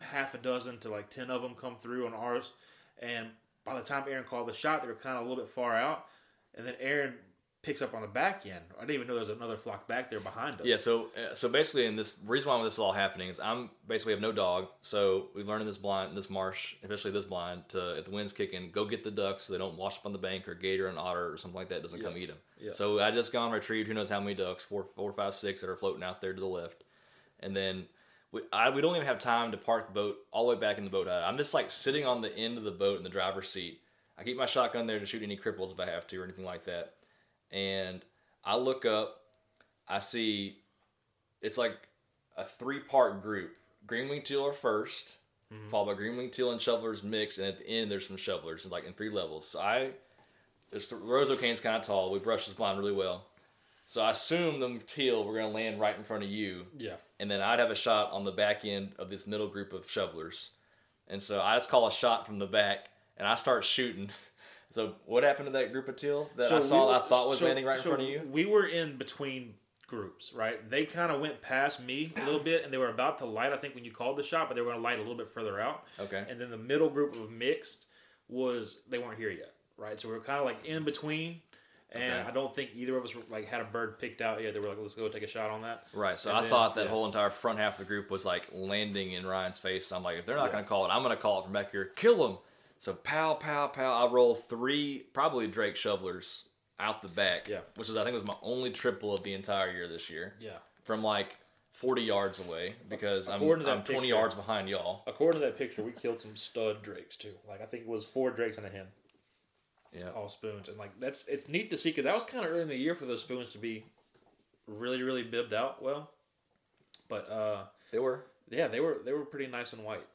C: half a dozen to like ten of them come through on ours. And by the time Aaron called the shot, they were kind of a little bit far out. And then Aaron picks up on the back end. I didn't even know there was another flock back there behind us.
A: Yeah, so uh, so basically, in this reason why this is all happening is I'm basically have no dog, so we've learned in this blind, this marsh, especially this blind, to if the wind's kicking, go get the ducks so they don't wash up on the bank or gator and otter or something like that doesn't come eat them.
C: Yeah.
A: So I just gone retrieved who knows how many ducks, four, four, five, six that are floating out there to the left, and then we I, we don't even have time to park the boat all the way back in the boat. I'm just like sitting on the end of the boat in the driver's seat. I keep my shotgun there to shoot any cripples if I have to or anything like that, and I look up, I see it's like a three part group. Green wing teal are 1st mm-hmm. followed by green wing teal and shovelers mix, and at the end there's some shovelers, like in three levels. So I, this roseau cane's kind of tall. We brushed this blind really well, so I assume the teal were gonna land right in front of you,
C: Yeah.
A: and then I'd have a shot on the back end of this middle group of shovelers. And so I just call a shot from the back, and I start shooting. So what happened to that group of teal that I
C: we
A: saw?
C: were-
A: I thought was
C: so-
A: landing right in front of you.
C: We were in between groups, right? They kind of went past me a little bit, and they were about to light. I think when you called the shot, but they were going to light a little bit further out.
A: Okay.
C: And then the middle group of mixed was they weren't here yet, right? So we were kind of like in between. And
A: Okay.
C: I don't think either of us were, like had a bird picked out yet. They were like, "Let's go take a shot on that."
A: Right. So
C: And
A: I
C: then-
A: thought that
C: yeah.
A: whole entire front half of the group was like landing in Ryan's face. So I'm like, if they're not
C: Yeah.
A: going to call it, I'm going to call it from back here. Kill them. So pow, pow, pow. I roll three, probably Drake shovelers out the back.
C: Yeah.
A: Which is, I think, was my only triple of the entire year this year.
C: Yeah.
A: From like 40 yards away because I'm,
C: According that
A: I'm 20 yards behind y'all.
C: According to that picture, we killed some stud drakes too. Like I think it was four drakes and a hen.
A: Yeah.
C: all spoons, and like that's it's neat to see because that was kind of early in the year for those spoons to be really really bibbed out well. But uh,
A: They were.
C: yeah, they were they were pretty nice and white.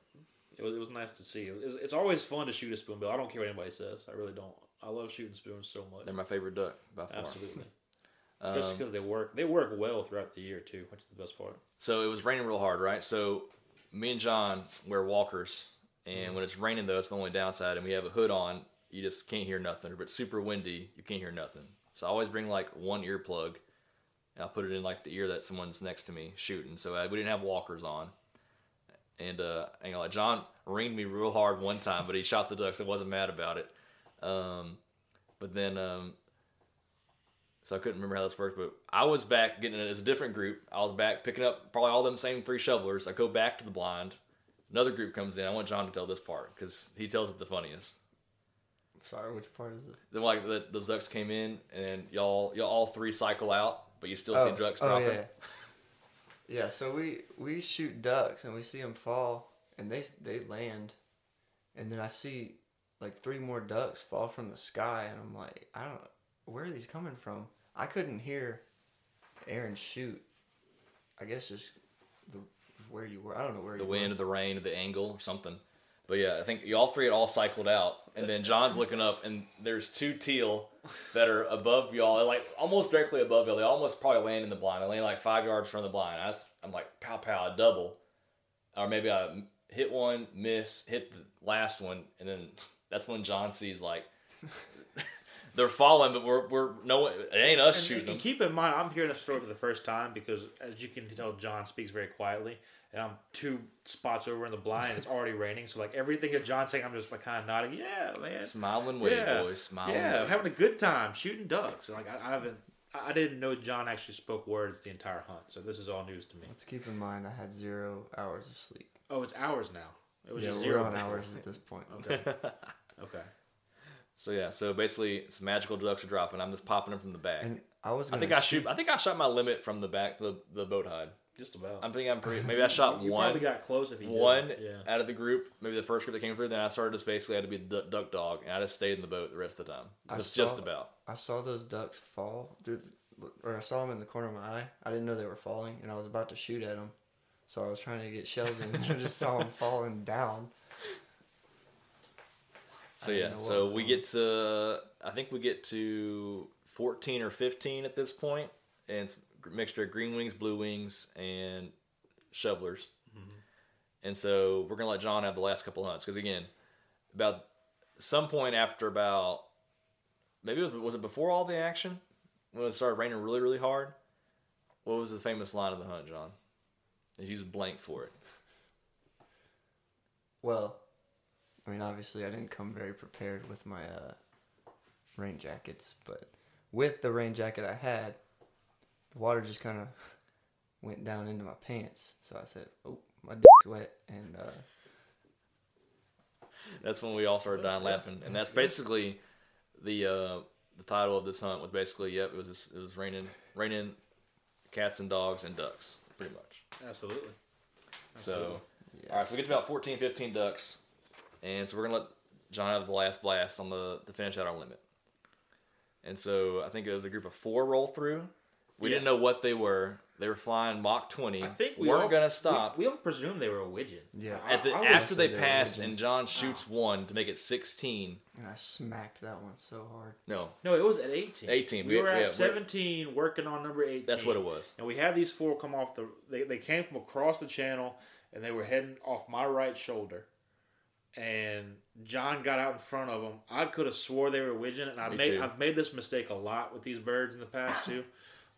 C: It was, it was nice to see. It was, it's always fun to shoot a spoonbill. I don't care what anybody says. I really don't. I love shooting spoons so much.
A: They're my favorite duck by far.
C: Absolutely.
A: Um,
C: Especially because they work. They work well throughout the year too, which is the best part.
A: So it was raining real hard, right? So me and John wear walkers, and
C: Mm-hmm.
A: when it's raining though, it's the only downside. And we have a hood on, you just can't hear nothing. If it's super windy, you can't hear nothing. So I always bring like one earplug, and I'll put it in like the ear that someone's next to me shooting. So uh, we didn't have walkers on, and uh, and, you know, like John ringed me real hard one time, but he shot the ducks. I wasn't mad about it. Um, but then um, so I couldn't remember how this worked, but I was back getting it as a different group. I was back picking up probably all them same three shovelers. I go back to the blind. Another group comes in. I want John to tell this part because he tells it the funniest.
B: Sorry, which part is it?
A: Then like the, those ducks came in and y'all y'all all three cycle out, but you still
B: oh,
A: see ducks
B: oh,
A: dropping.
B: yeah. yeah, so we we shoot ducks and we see them fall and they they land, and then I see like three more ducks fall from the sky and I'm like, I don't where are these coming from? I couldn't hear Aaron shoot. I guess just the where you were. I don't know where
A: The wind,
B: were.
A: the rain, or the angle, or something. But yeah, I think y'all three had all cycled out, and then John's looking up, and there's two teal that are above y'all, They're, like almost directly above y'all. They almost probably land in the blind. They land like five yards from the blind. I, I'm like pow pow, I double, or maybe I hit one, miss, hit the last one, and then that's when John sees like they're falling, but we're we're no, it ain't us
C: And,
A: shooting
C: and
A: them.
C: keep in mind, I'm hearing this story for the first time because, as you can tell, John speaks very quietly, and I'm two spots over in the blind. It's already raining, so like everything that John's saying, I'm just like kind of nodding. Yeah, man.
A: Smiling way,
C: Yeah.
A: boys, smiling.
C: Yeah, I'm having a good time shooting ducks. And like I, I haven't, I I didn't know John actually spoke words the entire hunt, so this is all news to me.
B: Let's keep in mind I had zero hours of sleep.
C: Oh, it's hours now. It was
B: Yeah,
C: just
B: we're
C: zero
B: on hours at this point.
C: Okay. okay.
A: So yeah, so basically, some magical ducks are dropping. I'm just popping them from the back.
B: And I was.
A: I
B: Gonna
A: think I shoot. I think I shot my limit from the back, the the boat hide.
C: Just about.
A: I'm thinking I'm pretty. Maybe I shot
C: you
A: one,
C: probably got close if you did.
A: one
C: Yeah.
A: out of the group. Maybe the first group that came through. Then I started just basically had to be the duck dog, and I just stayed in the boat the rest of the time.
B: I
A: Just just about.
B: I saw those ducks fall through, the, or I saw them in the corner of my eye. I didn't know they were falling, and I was about to shoot at them. So I was trying to get shells in, and I just saw them falling down.
A: So yeah, so we
B: going
A: get to. I think we get to 14 or 15 at this point, and it's a mixture of green wings, blue wings, and shovelers.
B: Mm-hmm.
A: And so we're gonna let John have the last couple hunts because again, about some point after about maybe it was was it before all the action when it started raining really really hard. What was the famous line of the hunt, John? He's used a blank for it.
B: Well, I mean, obviously, I didn't come very prepared with my uh, rain jackets, but with the rain jacket I had, the water just kind of went down into my pants. So I said, "Oh, my dick's wet," and uh,
A: That's when we all started dying laughing, and that's basically the uh, the title of this hunt was basically yep it was just, it was raining raining cats and dogs and ducks pretty much.
C: Absolutely.
A: So
B: yeah.
A: all right, so we get to about 14, 15 ducks, and so we're gonna let John have the last blast on the to finish out our limit. And so I think it was a group of four roll through. We
C: Yeah.
A: didn't know what they were. They were flying Mach 20.
C: I think we
A: weren't
C: all,
A: gonna stop.
C: We, we all presumed they were a widgeon.
B: Yeah.
A: At the,
C: I was-
A: after they
B: say they were
A: pass and. John ah. shoots one to make it 16.
B: and I smacked that one so hard.
A: No,
C: no, it was at 18.
A: 18.
C: We,
A: We-
C: were
A: yeah,
C: at
A: we're-
C: 17, working on number 18.
A: that's what it was.
C: And we had these four come off the. They, they came from across the channel, and they were heading off my right shoulder. And John got out in front of them. I could have swore they were widgeon, and I
A: Me
C: made
A: too.
C: I've made this mistake a lot with these birds in the past too.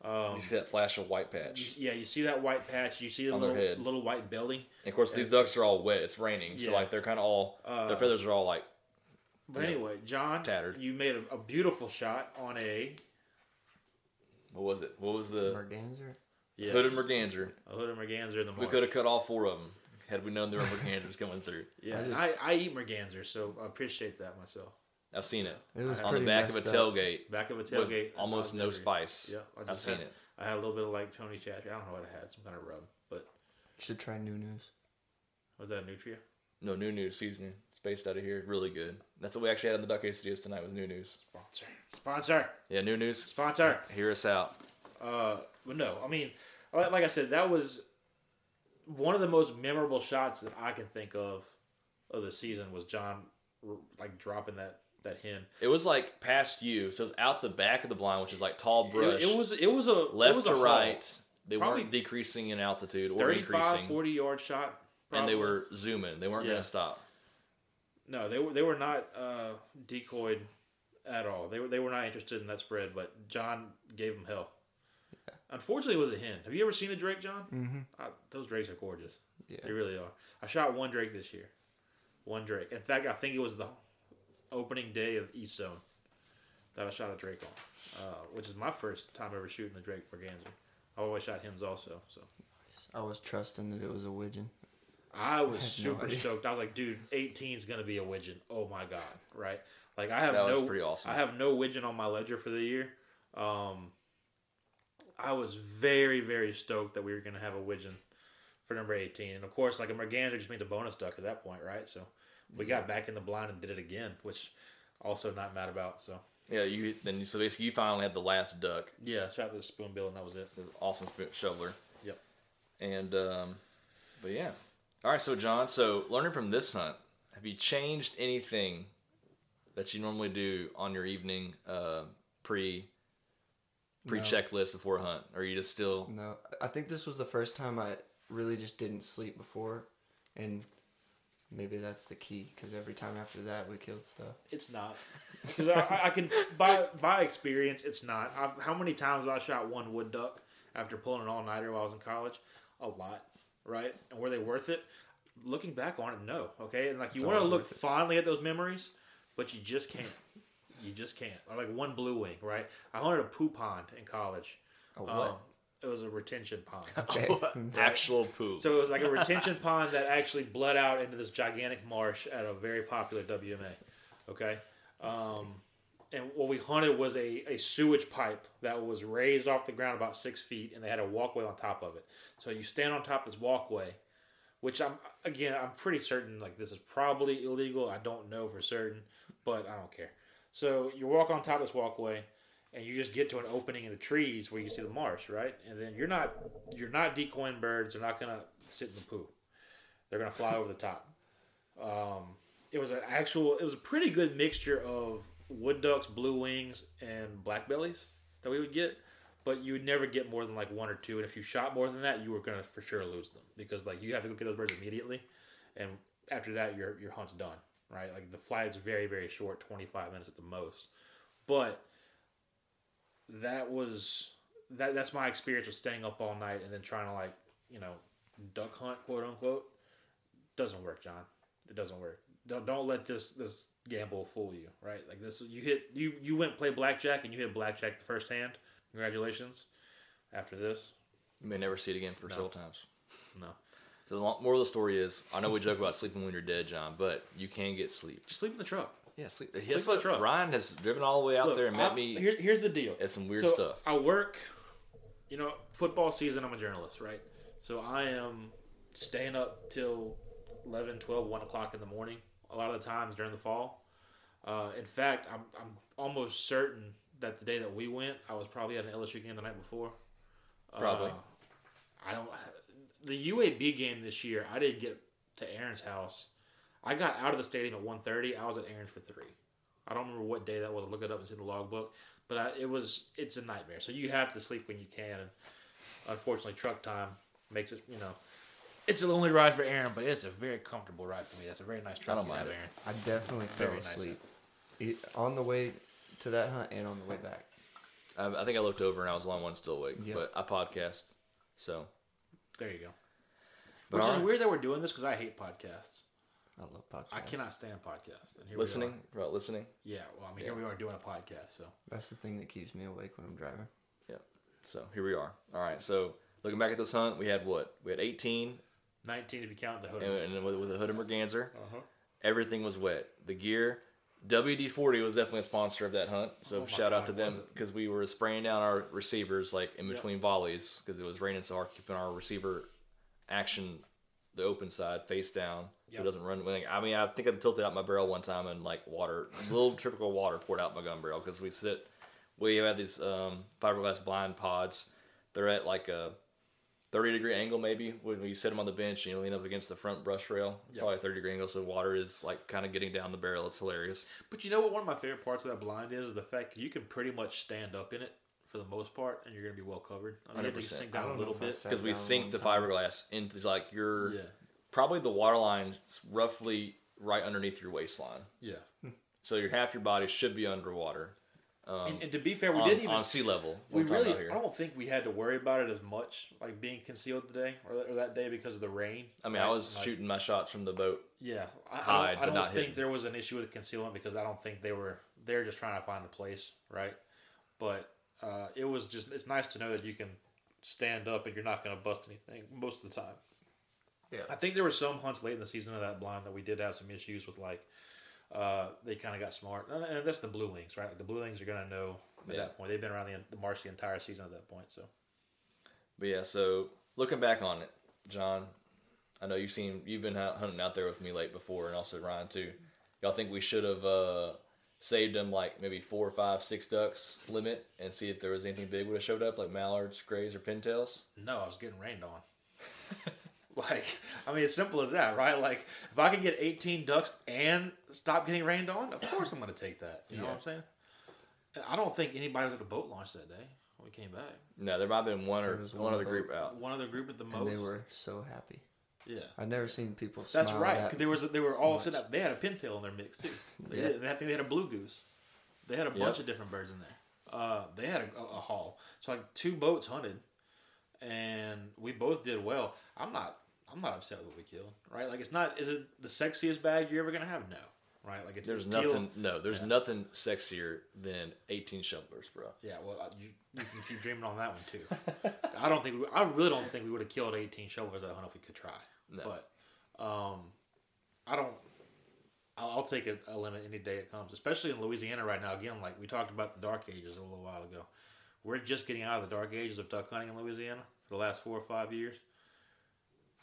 C: Um,
A: You see that flash of white
C: you-
A: patch.
C: yeah, you see that white patch. You see the little
A: head.
C: little white belly.
A: And of course, these ducks are all wet. It's raining, so like they're kind of all
C: Uh,
A: their feathers are all like
C: But
A: Yeah.
C: anyway, John,
A: Tattered.
C: you made a, a beautiful shot on a
A: what was it? What was the
B: Merganser.
C: yeah,
A: hooded merganser?
C: a hooded merganser in the
A: We could have cut all four of them had we known there were mergansers coming through.
C: Yeah,
B: I just-
C: I, I eat merganser, so I appreciate that myself.
A: I've seen it
B: It was
A: on the back of a
B: messed up.
A: tailgate
C: Back of a
A: with
C: tailgate,
A: almost no spice.
C: Yeah, I
A: I've seen
C: had,
A: it.
C: I had a little bit of like Tony Chachere. I don't know what I had, some kind of rub, but
B: should try new news.
C: was that Nutria?
A: No new news seasoning. It's based out of here. Really good. That's what we actually had in the duck quesadillas tonight. Was new news.
C: Sponsor, sponsor,
A: Yeah, new news.
C: sponsor.
A: Hear us out.
C: Uh, but no, I mean, like like I said, that was one of the most memorable shots that I can think of of the season was John like dropping that that hen.
A: It was like past you, so it was out the back of the blind, which is like tall brush.
C: It, it was it was a
A: left
C: was
A: to
C: haul.
A: right. They
C: Probably
A: weren't decreasing in altitude or
C: 35,
A: increasing,
C: 40 yard shot.
A: and they were zooming. They weren't
C: Yeah.
A: going to stop.
C: no, they were they were not uh, decoyed at all. They were they were not interested in that spread, but John gave them hell. Unfortunately, it was a hen. Have you ever seen a drake, John?
B: Mm-hmm.
C: Uh, those drakes are gorgeous.
B: Yeah.
C: They really are. I shot one drake this year. One drake. In fact, I think it was the opening day of East Zone that I shot a drake on, uh, which is my first time ever shooting a drake merganser. I always shot hens also, so
B: I was trusting that it was a widgeon.
C: I was
B: had no
C: super
B: idea.
C: stoked. I was like, dude, 18 is gonna be a widgeon. Oh my god, right? Like I have
A: That was
C: no,
A: pretty awesome.
C: I have no widgeon on my ledger for the year. Um, I was very very stoked that we were gonna have a widgeon for number 18, and of course, like a merganser just means a bonus duck at that point, right? So we got back in the blind and did it again, which also not mad about. So
A: Yeah, you then so basically you finally had the last duck.
C: yeah, shot the spoonbill and that was it.
A: This awesome shoveler.
C: Yep.
A: And um, but yeah. All right, so John, so learning from this hunt, have you changed anything that you normally do on your evening uh, pre pre checklist before hunt, or are you just still
B: No, I think this was the first time I really just didn't sleep before, and maybe that's the key because every time after that we killed stuff.
C: It's not because I, I can by by experience, it's not. I've, how many times have I shot one wood duck after pulling an all nighter while I was in college? A lot, right? And were they worth it? Looking back on it, no. Okay, and like you want to look fondly at those memories, but you just can't. You just can't. Or like one blue wing, right? I hunted a poo pond in college.
B: A
C: Um,
B: what?
C: It was a retention pond.
B: Okay.
A: actual poop?
C: So it was like a retention pond that actually bled out into this gigantic marsh at a very popular WMA. Okay. Um, and what we hunted was a, a sewage pipe that was raised off the ground about six feet, and they had a walkway on top of it. So you stand on top of this walkway, which I'm again I'm pretty certain like this is probably illegal. I don't know for certain, but I don't care. So you walk on top of this walkway, and you just get to an opening in the trees where you see the marsh, right? And then you're not you're not decoying birds. They're not gonna sit in the poo. They're gonna fly over the top. Um, it was an actual. It was a pretty good mixture of wood ducks, blue wings, and black bellies that we would get. But you would never get more than like one or two. And if you shot more than that, you were gonna for sure lose them because like you have to go get those birds immediately, and after that, your your hunt's done. Right? Like the flight is very very short, twenty five minutes at the most. But that was that that's my experience with staying up all night and then trying to like you know duck hunt quote unquote doesn't work john. It doesn't work. Don't don't let this this gamble fool you right? Like this you hit you you went play blackjack and you hit blackjack the first hand. Congratulations. After this.
A: You may never see it again for
C: No.
A: several times.
C: no.
A: So the moral of the story is, I know we joke about sleeping when you're dead, John, but you can get sleep.
C: just sleep in the truck
A: Yeah, sleep.
C: in
A: That's
C: the
A: what
C: truck.
A: Ryan has driven all the way out
C: Look,
A: there and met
C: I-
A: me
C: here, here's the deal
A: It's some weird
C: so
A: stuff.
C: I work, you know, football season, I'm a journalist, right? So I am staying up till 11, 12, 1 o'clock in the morning a lot of the times during the fall. Uh, in fact, I'm, I'm almost certain that the day that we went, I was probably at an LSU game the night before.
A: Probably.
C: Uh, I don't. The UAB game this year, I didn't get to Aaron's house. I got out of the stadium at 1.30. I was at Aaron's for three. I don't remember what day that was. I'll look it up and see the logbook. But I, it was it's a nightmare. So you have to sleep when you can, and unfortunately, truck time makes it. You know, it's a lonely ride for Aaron, but it's a very comfortable ride for me. That's a very nice truck
A: don't
C: you have,
A: mind it.
C: Aaron.
B: I definitely fell
C: Very
B: asleep E- on the way to that hunt and on the way back.
A: I, I think I looked over and I was the only one still awake.
B: Yep.
A: But I podcast, so.
C: There you go.
A: But
C: Which is
A: alright.
C: weird that we're doing this because I hate podcasts.
B: I love podcasts.
C: I cannot stand podcasts. And here we
A: Listening,
C: are.
A: about listening.
C: Yeah. Well, I mean, here we are doing a podcast. So
B: That's the thing that keeps me awake when I'm driving. Yep.
A: So here we are. All right. So looking back at this hunt, we had what? We had 18,
C: 19 if you count the hood.
A: and, and then with, with a hood and merganser,
C: Uh-huh.
A: everything was wet. The gear, WD 40 was definitely a sponsor of that hunt. So
C: Oh my
A: shout out
C: God,
A: to them
C: it?
A: because we were spraying down our receivers like in
C: Yep.
A: between volleys because it was raining so hard, keeping our receiver action the open side face down so it doesn't run. I mean, I think I tilted out my barrel one time and like water, a little trickle of water poured out my gun barrel because we sit. We have these um, fiberglass blind pods. They're at like a 30 degree angle maybe when you set them on the bench and you lean up against the front brush rail.
C: Yeah.
A: Probably a 30 degree angle, so water is like kind of getting down the barrel. It's hilarious.
C: But you know what? One of my favorite parts of that blind is the fact you can pretty much stand up in it for the most part, and you're gonna be well covered. I mean, you have to
A: 100%.
C: sink down a little bit.
A: Because we sink the
B: time.
A: fiberglass into like your
C: Yeah,
A: probably the water line roughly right underneath your waistline.
C: yeah.
A: So your half your body should be underwater. Um,
C: and, and to be fair, we
A: on,
C: didn't even
A: on sea level.
C: we really
A: here.
C: I don't think we had to worry about it as much like being concealed today or, that- or that day because of the rain.
A: I mean, I was
C: Like,
A: shooting my shots from the boat.
C: Yeah, I, I
A: hide,
C: don't, I don't
A: not
C: think
A: hidden.
C: there was an issue with concealment because I don't think they were they're just trying to find a place, right? But uh, it was just it's nice to know that you can stand up and you're not going to bust anything most of the time.
B: Yeah.
C: I think there were some hunts late in the season of that blind that we did have some issues with, like uh, they kind of got smart, and that's the blue wings, right? Like the blue wings are going to know at
A: Yeah.
C: that point. They've been around the, the marsh the entire season at that point, so.
A: But yeah, so looking back on it, John, I know you've seen you've been hunting out there with me late before, and also Ryan too. Y'all think we should have uh, saved them like maybe four or five, six ducks limit, and see if there was anything big would have showed up, like mallards, grays, or pintails?
C: No, I was getting rained on. like, I mean, it's simple as that, right? Like, if I can get 18 ducks and stop getting rained on, of course I'm going to take that. You know what I'm saying? And I don't think anybody was at the boat launch that day when we came back.
A: No, there might have been one or one
B: one
A: other
B: boat.
A: group out.
C: One other group at the
B: and
C: most.
B: they were so happy.
C: Yeah.
B: I've never seen people.
C: That's
B: smile
C: right.
B: that
C: 'cause there was they were all set up. They had a pintail in their mix too. They
B: Yeah.
C: did. I think they had a blue goose. They had a bunch
A: Yep.
C: of different birds in there. Uh, they had a, a, a haul. So like two boats hunted, and we both did well. I'm not. I'm not upset with what we killed. Right? Like it's not. Is it the sexiest bag you're ever gonna have? No. Right? Like it's
A: There's
C: it's teal-
A: nothing. No, there's
C: Yeah.
A: nothing sexier than 18 shovelers, bro.
C: Yeah, well, uh, you, you can keep dreaming on that one too. I don't think we, I really don't think we would have killed 18 shovelers that hunt if we could try.
A: No.
C: But um, I don't. I'll, I'll take a, a limit any day it comes, especially in Louisiana right now. Again, like we talked about the dark ages a little while ago. We're just getting out of the dark ages of duck hunting in Louisiana for the last four or five years.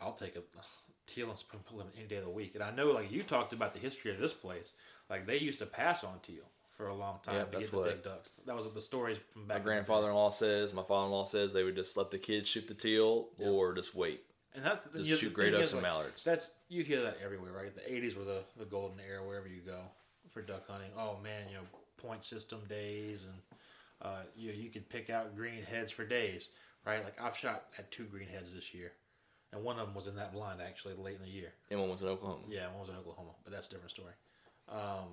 C: I'll take a teal and spoon limit any day of the week. And I know, like you talked about the history of this place. Like they used to pass on teal for a long time
A: Yeah,
C: to get the
A: what-
C: big ducks. That was the stories from back.
A: My
C: in the day.
A: grandfather-in-law says, my father-in-law says they would just let the kids shoot the teal
C: Yeah.
A: or just wait,
C: And that's the,
A: just
C: you know,
A: shoot
C: the
A: great ducks and
C: like,
A: mallards.
C: That's you hear that everywhere, right? The '80s were the, the golden era wherever you go for duck hunting. Oh man, you know point system days, and uh, you you could pick out green heads for days, right? Like I've shot at two green heads this year, and one of them was in that blind actually late in the year.
A: And one was in Oklahoma.
C: Yeah, one was in Oklahoma, but that's a different story. Um,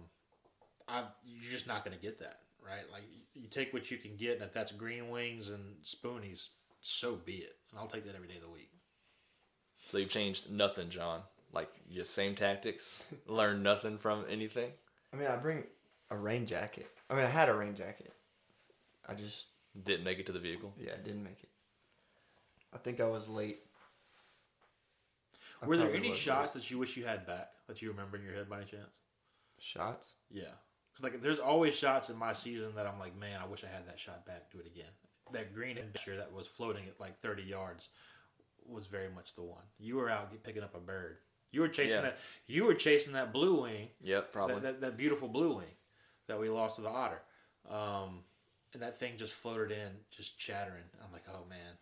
C: I you're just not going to get that, right? Like you take what you can get, and if that's green wings and spoonies, so be it. And I'll take that every day of the week.
A: So you've changed nothing, John. Like your same tactics. Learned nothing from anything.
B: I mean, I bring a rain jacket. I mean, I had a rain jacket. I just,
A: Didn't make it to the vehicle.
B: yeah, I didn't make it. I think I was late. I
C: Were there any
B: was
C: shots that you wish you had back that you remember in your head by any chance?
B: late. Shots?
C: Yeah, 'Cause, like there's always shots in my season that I'm like, man, I wish I had that shot back. Do it again. That green picture that was floating at like 30 yards was very much the one. You were out picking up a bird. You were chasing
A: Yeah.
C: that. You were chasing that blue wing.
A: Yep, probably.
C: That, that, that beautiful blue wing that we lost to the otter. Um, and that thing just floated in, just chattering. I'm like, oh man,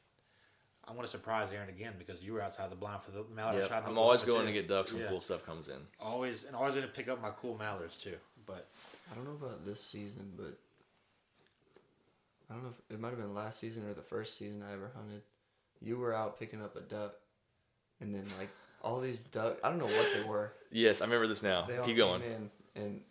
C: I want to surprise Aaron again because you were outside the blind for the mallard
A: Yep.
C: shot.
A: I'm always going
C: too.
A: to get ducks when
C: Yeah.
A: cool stuff comes in.
C: Always and always going to pick up my cool mallards too. But
B: I don't know about this season, but I don't know if it might have been last season or the first season I ever hunted. You were out picking up a duck, and then like all these duck. I don't know what they were.
A: Yes, I remember this now.
B: They all
A: Keep
B: came
A: going.
B: in, and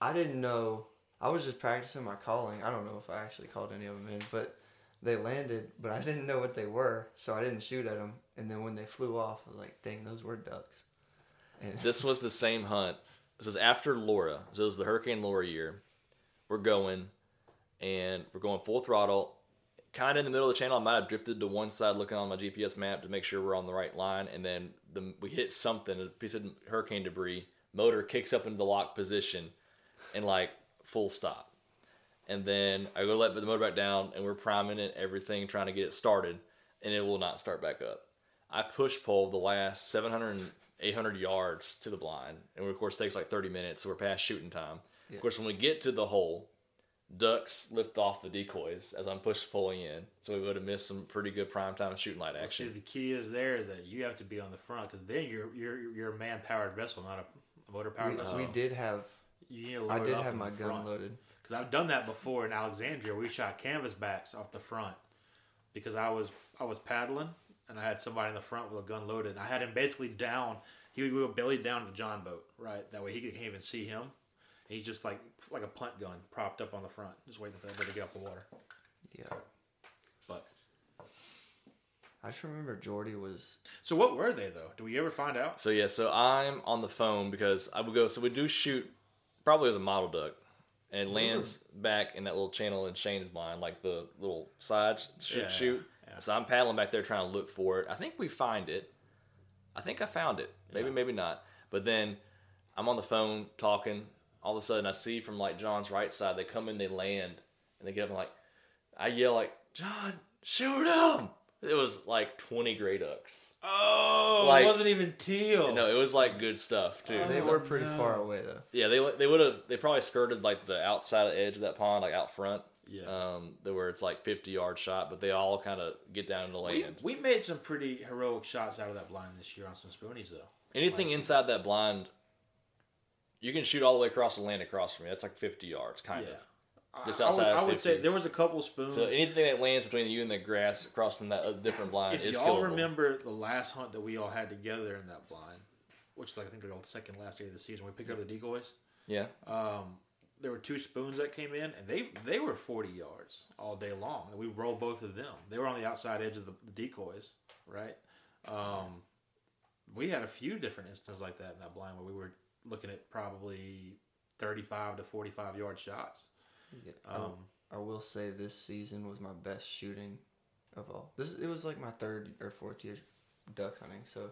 B: I didn't know. I was just practicing my calling. I don't know if I actually called any of them in, but they landed. But I didn't know what they were, so I didn't shoot at them. And then when they flew off, I was like, "Dang, those were ducks." And
A: This was the same hunt. This was after Laura. So it was the Hurricane Laura year. We're going, and we're going full throttle. Kind of in the middle of the channel, I might have drifted to one side, looking on my GPS map to make sure we're on the right line, and then the, we hit something, a piece of hurricane debris. Motor kicks up into the lock position, and like full stop. And then I go to let the motor back down, and we're priming it, everything, trying to get it started, and it will not start back up. I push pulled the last 700, 800 yards to the blind, and of course it takes like 30 minutes, so we're past shooting time.
B: Yeah.
A: Of course, when we get to the hole, ducks lift off the decoys as I'm push pulling in, so we would have missed some pretty good prime time shooting light
C: Well, see, the key is there is that you have to be on the front because then you're you're you're a man powered vessel, not a motor powered vessel.
B: we did have.
C: You need to
B: I
C: load
B: did have my gun
C: front.
B: loaded.
C: Because I've done that before in Alexandria. We shot canvas backs off the front because I was I was paddling and I had somebody in the front with a gun loaded. And I had him basically down. He would go belly down to the John boat, right? That way he can't even see him. He's just like like a punt gun propped up on the front, just waiting for everybody to get off the water.
B: Yeah.
C: But
B: I just remember Jordy was.
C: so what were they though? Do we ever find out?
A: So yeah, so I'm on the phone because I would go. So we do shoot, probably as a mottled duck, and it lands back in that little channel in Shane's blind, like the little sides shoot.
C: Yeah,
A: shoot.
C: yeah.
A: So I'm paddling back there trying to look for it. I think we find it. I think I found it. Maybe
C: Yeah.
A: maybe not. But then I'm on the phone talking. All of a sudden I see from like John's right side, they come in, they land, and they get up and like, I yell like, John, shoot him! It was like 20 gray ducks.
C: Oh,
A: Like-
C: it wasn't even teal.
A: No, it was like good stuff too.
C: Oh,
B: They were pretty
C: no.
B: far away though.
A: Yeah, they they would have they probably skirted like the outside edge of that pond, like out front.
C: Yeah.
A: Um, there where it's like fifty yard shot, but they all kind of get down to
C: we,
A: land.
C: we made some pretty heroic shots out of that blind this year on some spoonies though.
A: Anything inside that blind, you can shoot all the way across the land across from me. That's like fifty yards, kind
C: yeah.
A: of. Just
C: I, would,
A: outside
C: I would say there was a couple spoons.
A: So anything that lands between you and the grass across from that uh, different blind
C: if
A: is
C: y'all
A: killable.
C: remember the last hunt that we all had together in that blind, which is like I think the second last day of the season, we picked up the decoys.
A: yeah,
C: Um, there were two spoons that came in, and they they were forty yards all day long, and we rolled both of them. They were on the outside edge of the, the decoys, right? Um, we had a few different instances like that in that blind where we were looking at probably thirty-five to forty-five yard shots.
B: Yeah.
C: Um,
B: I will say this season was my best shooting of all. This it was like my third or fourth year duck hunting, so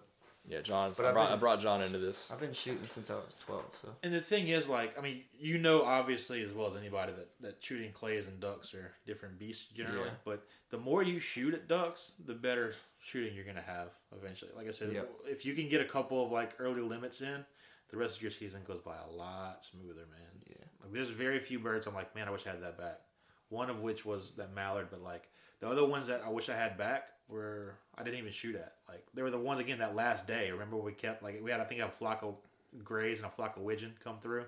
A: yeah.
B: John.
A: I brought,
B: been-
A: I brought John into this.
B: I've been shooting since I was twelve. So
C: And the thing is, like, I mean, you know, obviously as well as anybody that that shooting clays and ducks are different beasts generally.
B: Yeah.
C: But the more you shoot at ducks, the better shooting you're gonna have eventually. Like I said,
B: Yep.
C: if you can get a couple of like early limits in, the rest of your season goes by a lot smoother, man.
B: Yeah.
C: Like, there's very few birds I'm like, man, I wish I had that back. One of which was that mallard, but like the other ones that I wish I had back were I didn't even shoot at. Like they were the ones again that last day. Remember we kept like we had I think a flock of grays and a flock of widgeon come through,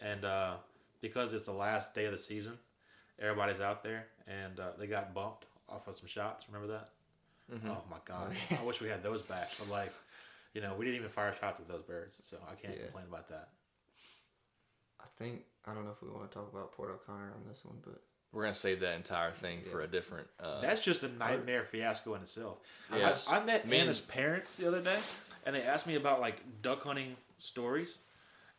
C: and uh, because it's the last day of the season, everybody's out there and uh, they got bumped off of some shots. Remember that?
A: Mhm.
C: Oh my god! I wish we had those back. But like, you know, we didn't even fire shots at those birds, so I can't
B: Yeah.
C: complain about that.
B: I think I don't know if we want to talk about Port O'Connor on this one, but
A: We're gonna save that entire thing for a different. Uh,
C: That's just a nightmare fiasco in itself.
A: Yes.
C: I, I met
A: Me and-
C: Anna's parents the other day, and they asked me about like duck hunting stories,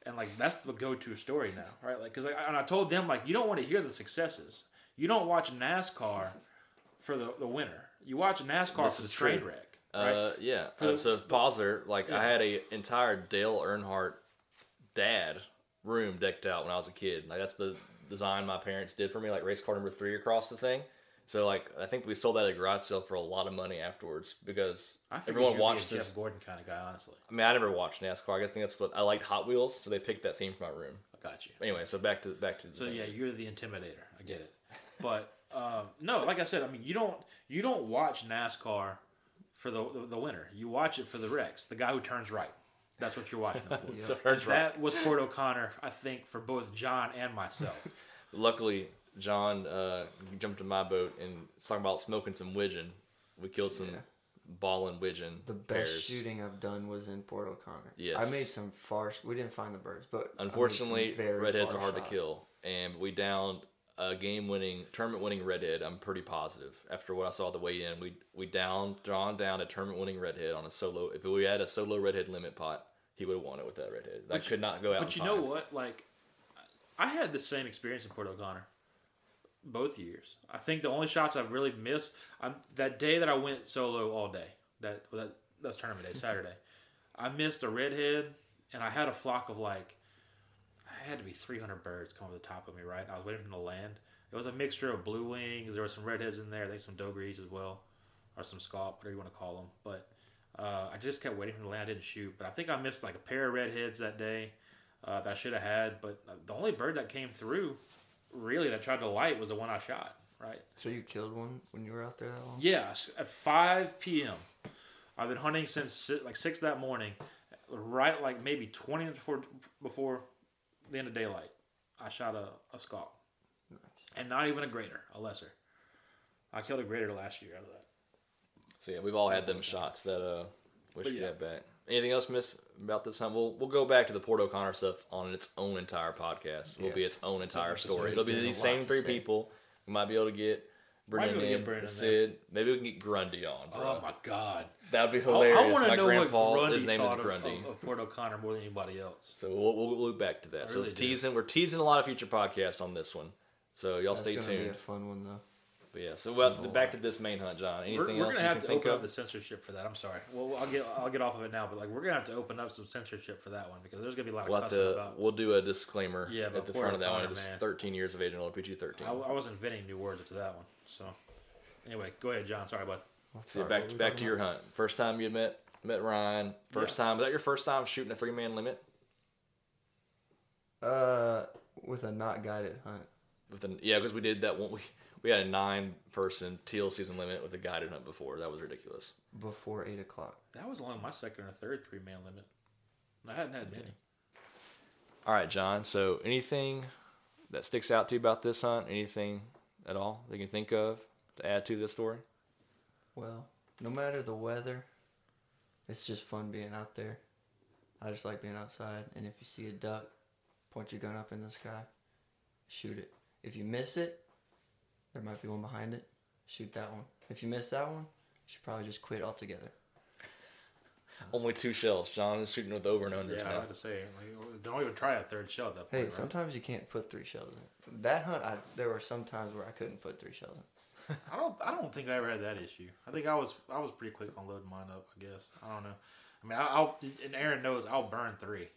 C: and like that's the go-to story now, right? Like, cause I, and I told them like you don't want to hear the successes. You don't watch NASCAR for the, the winner. You watch NASCAR
A: This
C: for the
A: is
C: train wreck, right?
A: Uh, yeah. Uh,
C: the-
A: so pause there. Like
C: Yeah.
A: I had a entire Dale Earnhardt dad room decked out when I was a kid. Like that's the design my parents did for me. Like race car number three across the thing. So like I think we sold that at a garage sale for a lot of money afterwards because
C: I
A: everyone
C: you'd be a
A: watched this.
C: Jeff Gordon kind of guy, honestly.
A: I mean, I never watched NASCAR. I guess I think that's what I liked Hot Wheels, so they picked that theme for my room.
C: I got you.
A: Anyway, so back to back to the
C: So
A: thing.
C: yeah, you're the intimidator. I get it. But um, no, like I said, I mean, you don't you don't watch NASCAR for the, the the winner. You watch it for the wrecks. The guy who turns right. That's what you're watching it for.
B: Yeah.
A: So turns right.
C: That was Port O'Connor, I think, for both John and myself.
A: Luckily, John uh, jumped in my boat and was talking about smoking some widgeon. We killed some
B: Yeah.
A: ballin' widgeon.
B: the best
A: pairs.
B: shooting I've done was in Port O'Connor.
A: Yes.
B: I made some far. We didn't find the birds, but I made some
A: Unfortunately, redheads are hard
B: shots.
A: to kill, and we downed a game-winning, tournament-winning redhead. I'm pretty positive after what I saw the weigh in. We we downed John down a tournament-winning redhead on a solo. If we had a solo redhead limit pot, he would have won it with that redhead. That
C: But
A: could not go out.
C: but you know what? Like, I had the same experience in Port O'Connor both years. I think the only shots I've really missed, I'm, that day that I went solo all day, that that that's tournament day, Saturday, I missed a redhead, and I had a flock of like, I had to be 300 birds come over the top of me, right? I was waiting for them to land. It was a mixture of blue wings. There were some redheads in there. I think some dos gris as well, or some scaup, whatever you want to call them. But uh, I just kept waiting for them to land. I didn't shoot, but I think I missed like a pair of redheads that day uh, that I should have had. But uh, the only bird that came through really that tried to light was the one I shot. Right.
B: So you killed one when you were out there that long?
C: Yes, at 5 p.m. I've been hunting since like six that morning, right like maybe 20 minutes before before the end of daylight. I shot a, a scaup, and not even a greater, a lesser. I killed a greater last year out of that.
A: So yeah, we've all had them shots that uh wish
C: But
A: we
C: yeah.
A: had back. Anything else, Miss, about this hunt? We'll we'll go back to the Port O'Connor stuff on its own entire podcast. It'll
B: Yeah.
A: be its own entire
C: there's-
A: story. It'll be
B: there's
A: these same three people. We might be able to get
C: Might be
A: Brennan
C: able to get
A: in,
C: Brennan in
A: Sid. Maybe we can get Grundy on, bro.
C: Oh my god!
A: That'd be hilarious.
C: I,
A: hilarious.
C: want to
A: my
C: know
A: grandpa,
C: what Grundy
A: his name is
C: thought of-
A: Grundy.
C: Of, of Port O'Connor more than anybody else.
A: So we'll, we'll, we'll look back to that.
C: I
A: so
C: really do.
A: teasing, we're teasing a lot of future podcasts on this one. So y'all
B: That's
A: stay
B: gonna
A: tuned.
B: be a fun one though.
A: But yeah, so well,
B: There's a
A: back to this main hunt, John.
C: We're,
A: Anything
C: we're
A: else
C: gonna
A: you
C: have
A: can
C: to
A: think
C: open
A: of?
C: up the censorship for that. I'm sorry. Well, I'll get I'll get off of it now, but like we're gonna have to open up some censorship for that one because there's gonna be a lot of
A: We'll, have
C: cussing
A: to,
C: about.
A: we'll do a disclaimer
C: Yeah,
A: at the front of that one.
C: O'Connor,
A: It's 13 years of age and old, PG 13.
C: I, I was inventing new words to that one. So anyway, go ahead, John. Sorry, bud.
A: So yeah, back back to your hunt. First time you met met Ryan. First time was that your first time shooting a three man limit?
B: Uh, with a not guided hunt.
A: With an, yeah, because we did that one. We we had a nine person teal season limit with a guided hunt before. That was ridiculous.
B: before eight o'clock.
C: That was along my second or third three man limit. I hadn't had many.
A: All right, John. So anything that sticks out to you about this hunt? Anything at all that you can think of to add to this story?
B: Well, no matter the weather, it's just fun being out there. I just like being outside, and if you see a duck, point your gun up in the sky, shoot it. If you miss it, there might be one behind it. Shoot that one. If you miss that one, you should probably just quit altogether.
A: Only two shells. John is shooting with over and unders
C: Yeah, I
A: now.
C: had to say, like, oh, don't even try a third shell at that point.
B: Hey,
C: right?
B: sometimes you can't put three shells in. That hunt, I, there were some times where I couldn't put three shells in.
C: I don't. I don't think I ever had that issue. I think I was. I was pretty quick on loading mine up. I guess. I don't know. I mean, I, I'll. And Aaron knows I'll burn three.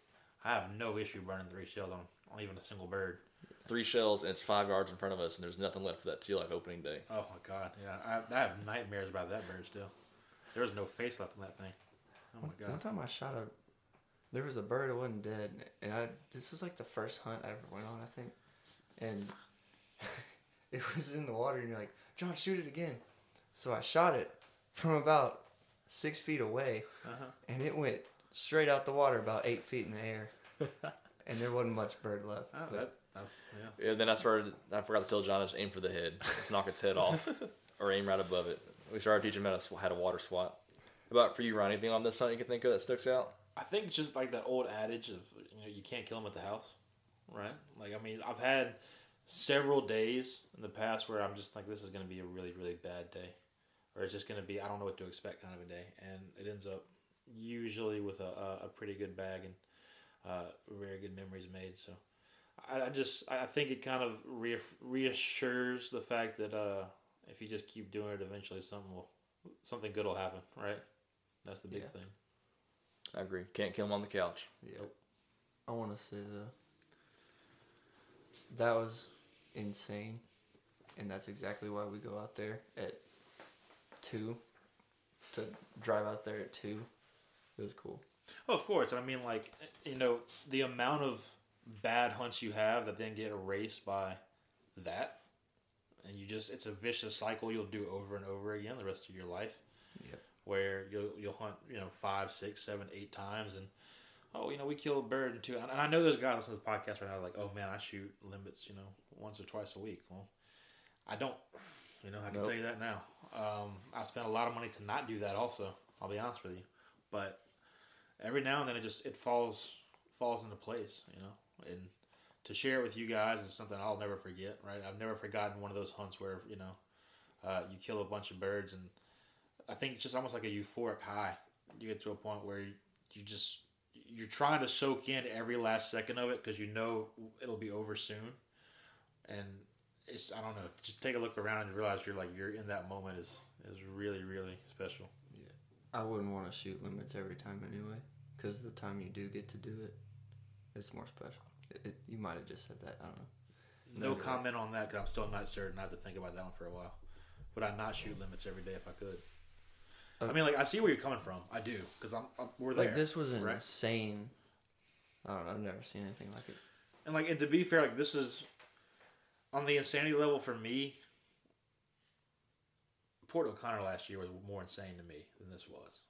C: I have no issue burning three shells on, on even a single bird.
A: Three shells and it's five yards in front of us, and there's nothing left for that teal like opening day.
C: Oh my god. Yeah, I, I have nightmares about that bird still. There was no face left on that thing. Oh my
B: One time I shot a, there was a bird that wasn't dead, and I this was like the first hunt I ever went on, I think, and it was in the water, and you're like, John, shoot it again. So I shot it from about six feet away,
C: Uh-huh.
B: and it went straight out the water about eight feet in the air, and there wasn't much bird left.
C: Oh,
B: but
C: that, that's yeah.
A: Yeah, then I started. I forgot to tell John to just aim for the head, just knock its head off, or aim right above it. We started teaching him how to sw- how to water swat. About for you, Ryan? Anything on this hunt you can think of that sticks out?
C: I think it's just like that old adage of you know you can't kill them at the house, right? Like I mean, I've had several days in the past where I'm just like, this is going to be a really really bad day, or it's just going to be I don't know what to expect kind of a day, and it ends up usually with a, a, a pretty good bag and uh, very good memories made. So I, I just I think it kind of re- reassures the fact that uh, if you just keep doing it, eventually something will something good will happen, right? That's the big
B: Yeah.
C: thing.
A: I agree. Can't kill him on the couch.
B: Yep. I want to say the that was insane, and that's exactly why we go out there at two to drive out there at two. It was cool.
C: Oh, of course. I mean, like, you know, the amount of bad hunts you have that then get erased by that, and you just, it's a vicious cycle you'll do over and over again the rest of your life.
B: Yep.
C: Where you'll, you'll hunt, you know, five, six, seven, eight times, and, oh, you know, we killed a bird and two. And I know there's guys listening to this podcast right now, like, oh, man, I shoot limits, you know, once or twice a week. Well, I don't. You know, I can
A: Nope.
C: tell you that now. Um, I spent a lot of money to not do that. Also, I'll be honest with you, but every now and then it just it falls falls into place, you know. And to share it with you guys is something I'll never forget. Right, I've never forgotten one of those hunts where you know uh, you kill a bunch of birds, and I think it's just almost like a euphoric high. You get to a point where you, you just you're trying to soak in every last second of it because you know it'll be over soon, and it's I don't know. Just take a look around and realize you're like you're in that moment is is really really special.
B: Yeah, I wouldn't want to shoot limits every time anyway, because the time you do get to do it, it's more special. It, it, you might have just said that. I don't know.
C: No
B: No,
C: comment on that because I'm still not certain. I have to think about that one for a while. Would I not shoot limits every day if I could? I mean, like I see where you're coming from. I do because I'm, I'm we're there.
B: Like this was
C: right?
B: insane. I don't know. I've never seen anything like it.
C: And like, and to be fair, like this is on the insanity level for me, Port O'Connor last year was more insane to me than this was.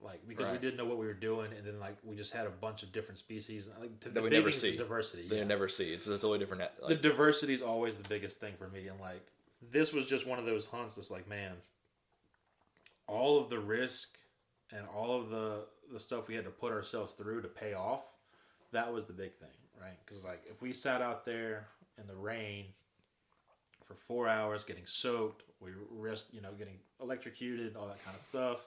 C: Like because we didn't know what we were doing, and then like we just had a bunch of different species. Like to,
A: That we never see.
C: diversity.
A: They
C: yeah.
A: never see. It's a totally different.
C: the diversity is always the biggest thing for me, and like this was just one of those hunts. That's like, man, all of the risk and all of the the stuff we had to put ourselves through to pay off. That was the big thing, right? Because like if we sat out there in the rain for four hours getting soaked, we risked, you know, getting electrocuted, all that kind of stuff.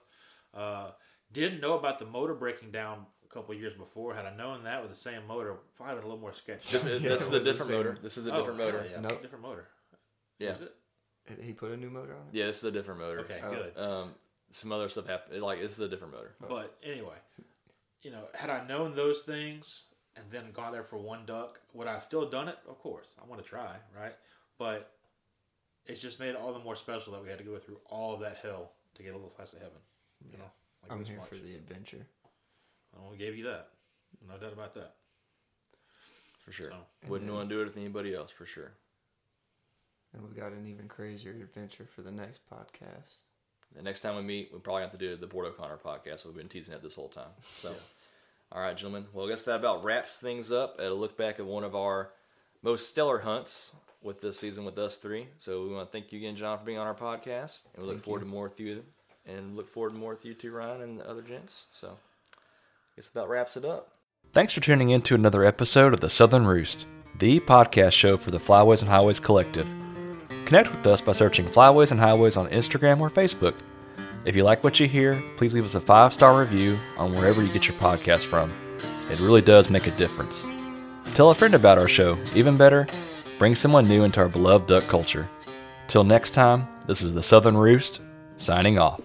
C: Uh, didn't know about the motor breaking down a couple of years before. Had I known that with the same motor, probably been a little more sketchy.
B: Yeah,
A: this is a different motor. This is a
C: Oh,
A: different motor.
C: hell Yeah,
B: Nope.
C: different motor.
A: Yeah.
C: Is it?
B: He put a new motor on it.
A: Yeah, this is a different motor.
C: Okay,
B: Oh.
C: good.
A: Um, some other stuff happened. Like this is a different motor.
C: But anyway, you know, had I known those things and then gone there for one duck, would I have still done it? Of course, I want to try, right? But it's just made it all the more special that we had to go through all of that hell to get a little slice of heaven. You know, like
B: I'm
C: this
B: here
C: much.
B: for the adventure.
C: And we gave you that, no doubt about that.
A: For sure.
C: So,
A: Wouldn't
B: then-
A: want to do it with anybody else for sure.
B: And we've got an even crazier adventure for the next podcast.
A: The next time we meet, we probably have to do the Port O'Connor podcast. We've been teasing it this whole time. So,
C: Yeah.
A: all right, gentlemen. Well, I guess that about wraps things up at a look back at one of our most stellar hunts with this season with us three. So we want to thank you again, John, for being on our podcast, and we look
B: Thank
A: forward
B: you.
A: to more with you, and look forward to more with you too, Ryan, and the other gents. So, I guess that wraps it up. Thanks for tuning in to another episode of the Southern Roost, the podcast show for the Flyways and Highways Collective. Connect with us by searching Flyways and Highways on Instagram or Facebook. If you like what you hear, please leave us a five star review on wherever you get your podcast from. It really does make a difference. Tell a friend about our show. Even better, bring someone new into our beloved duck culture. Till next time, this is the Southern Roost, signing off.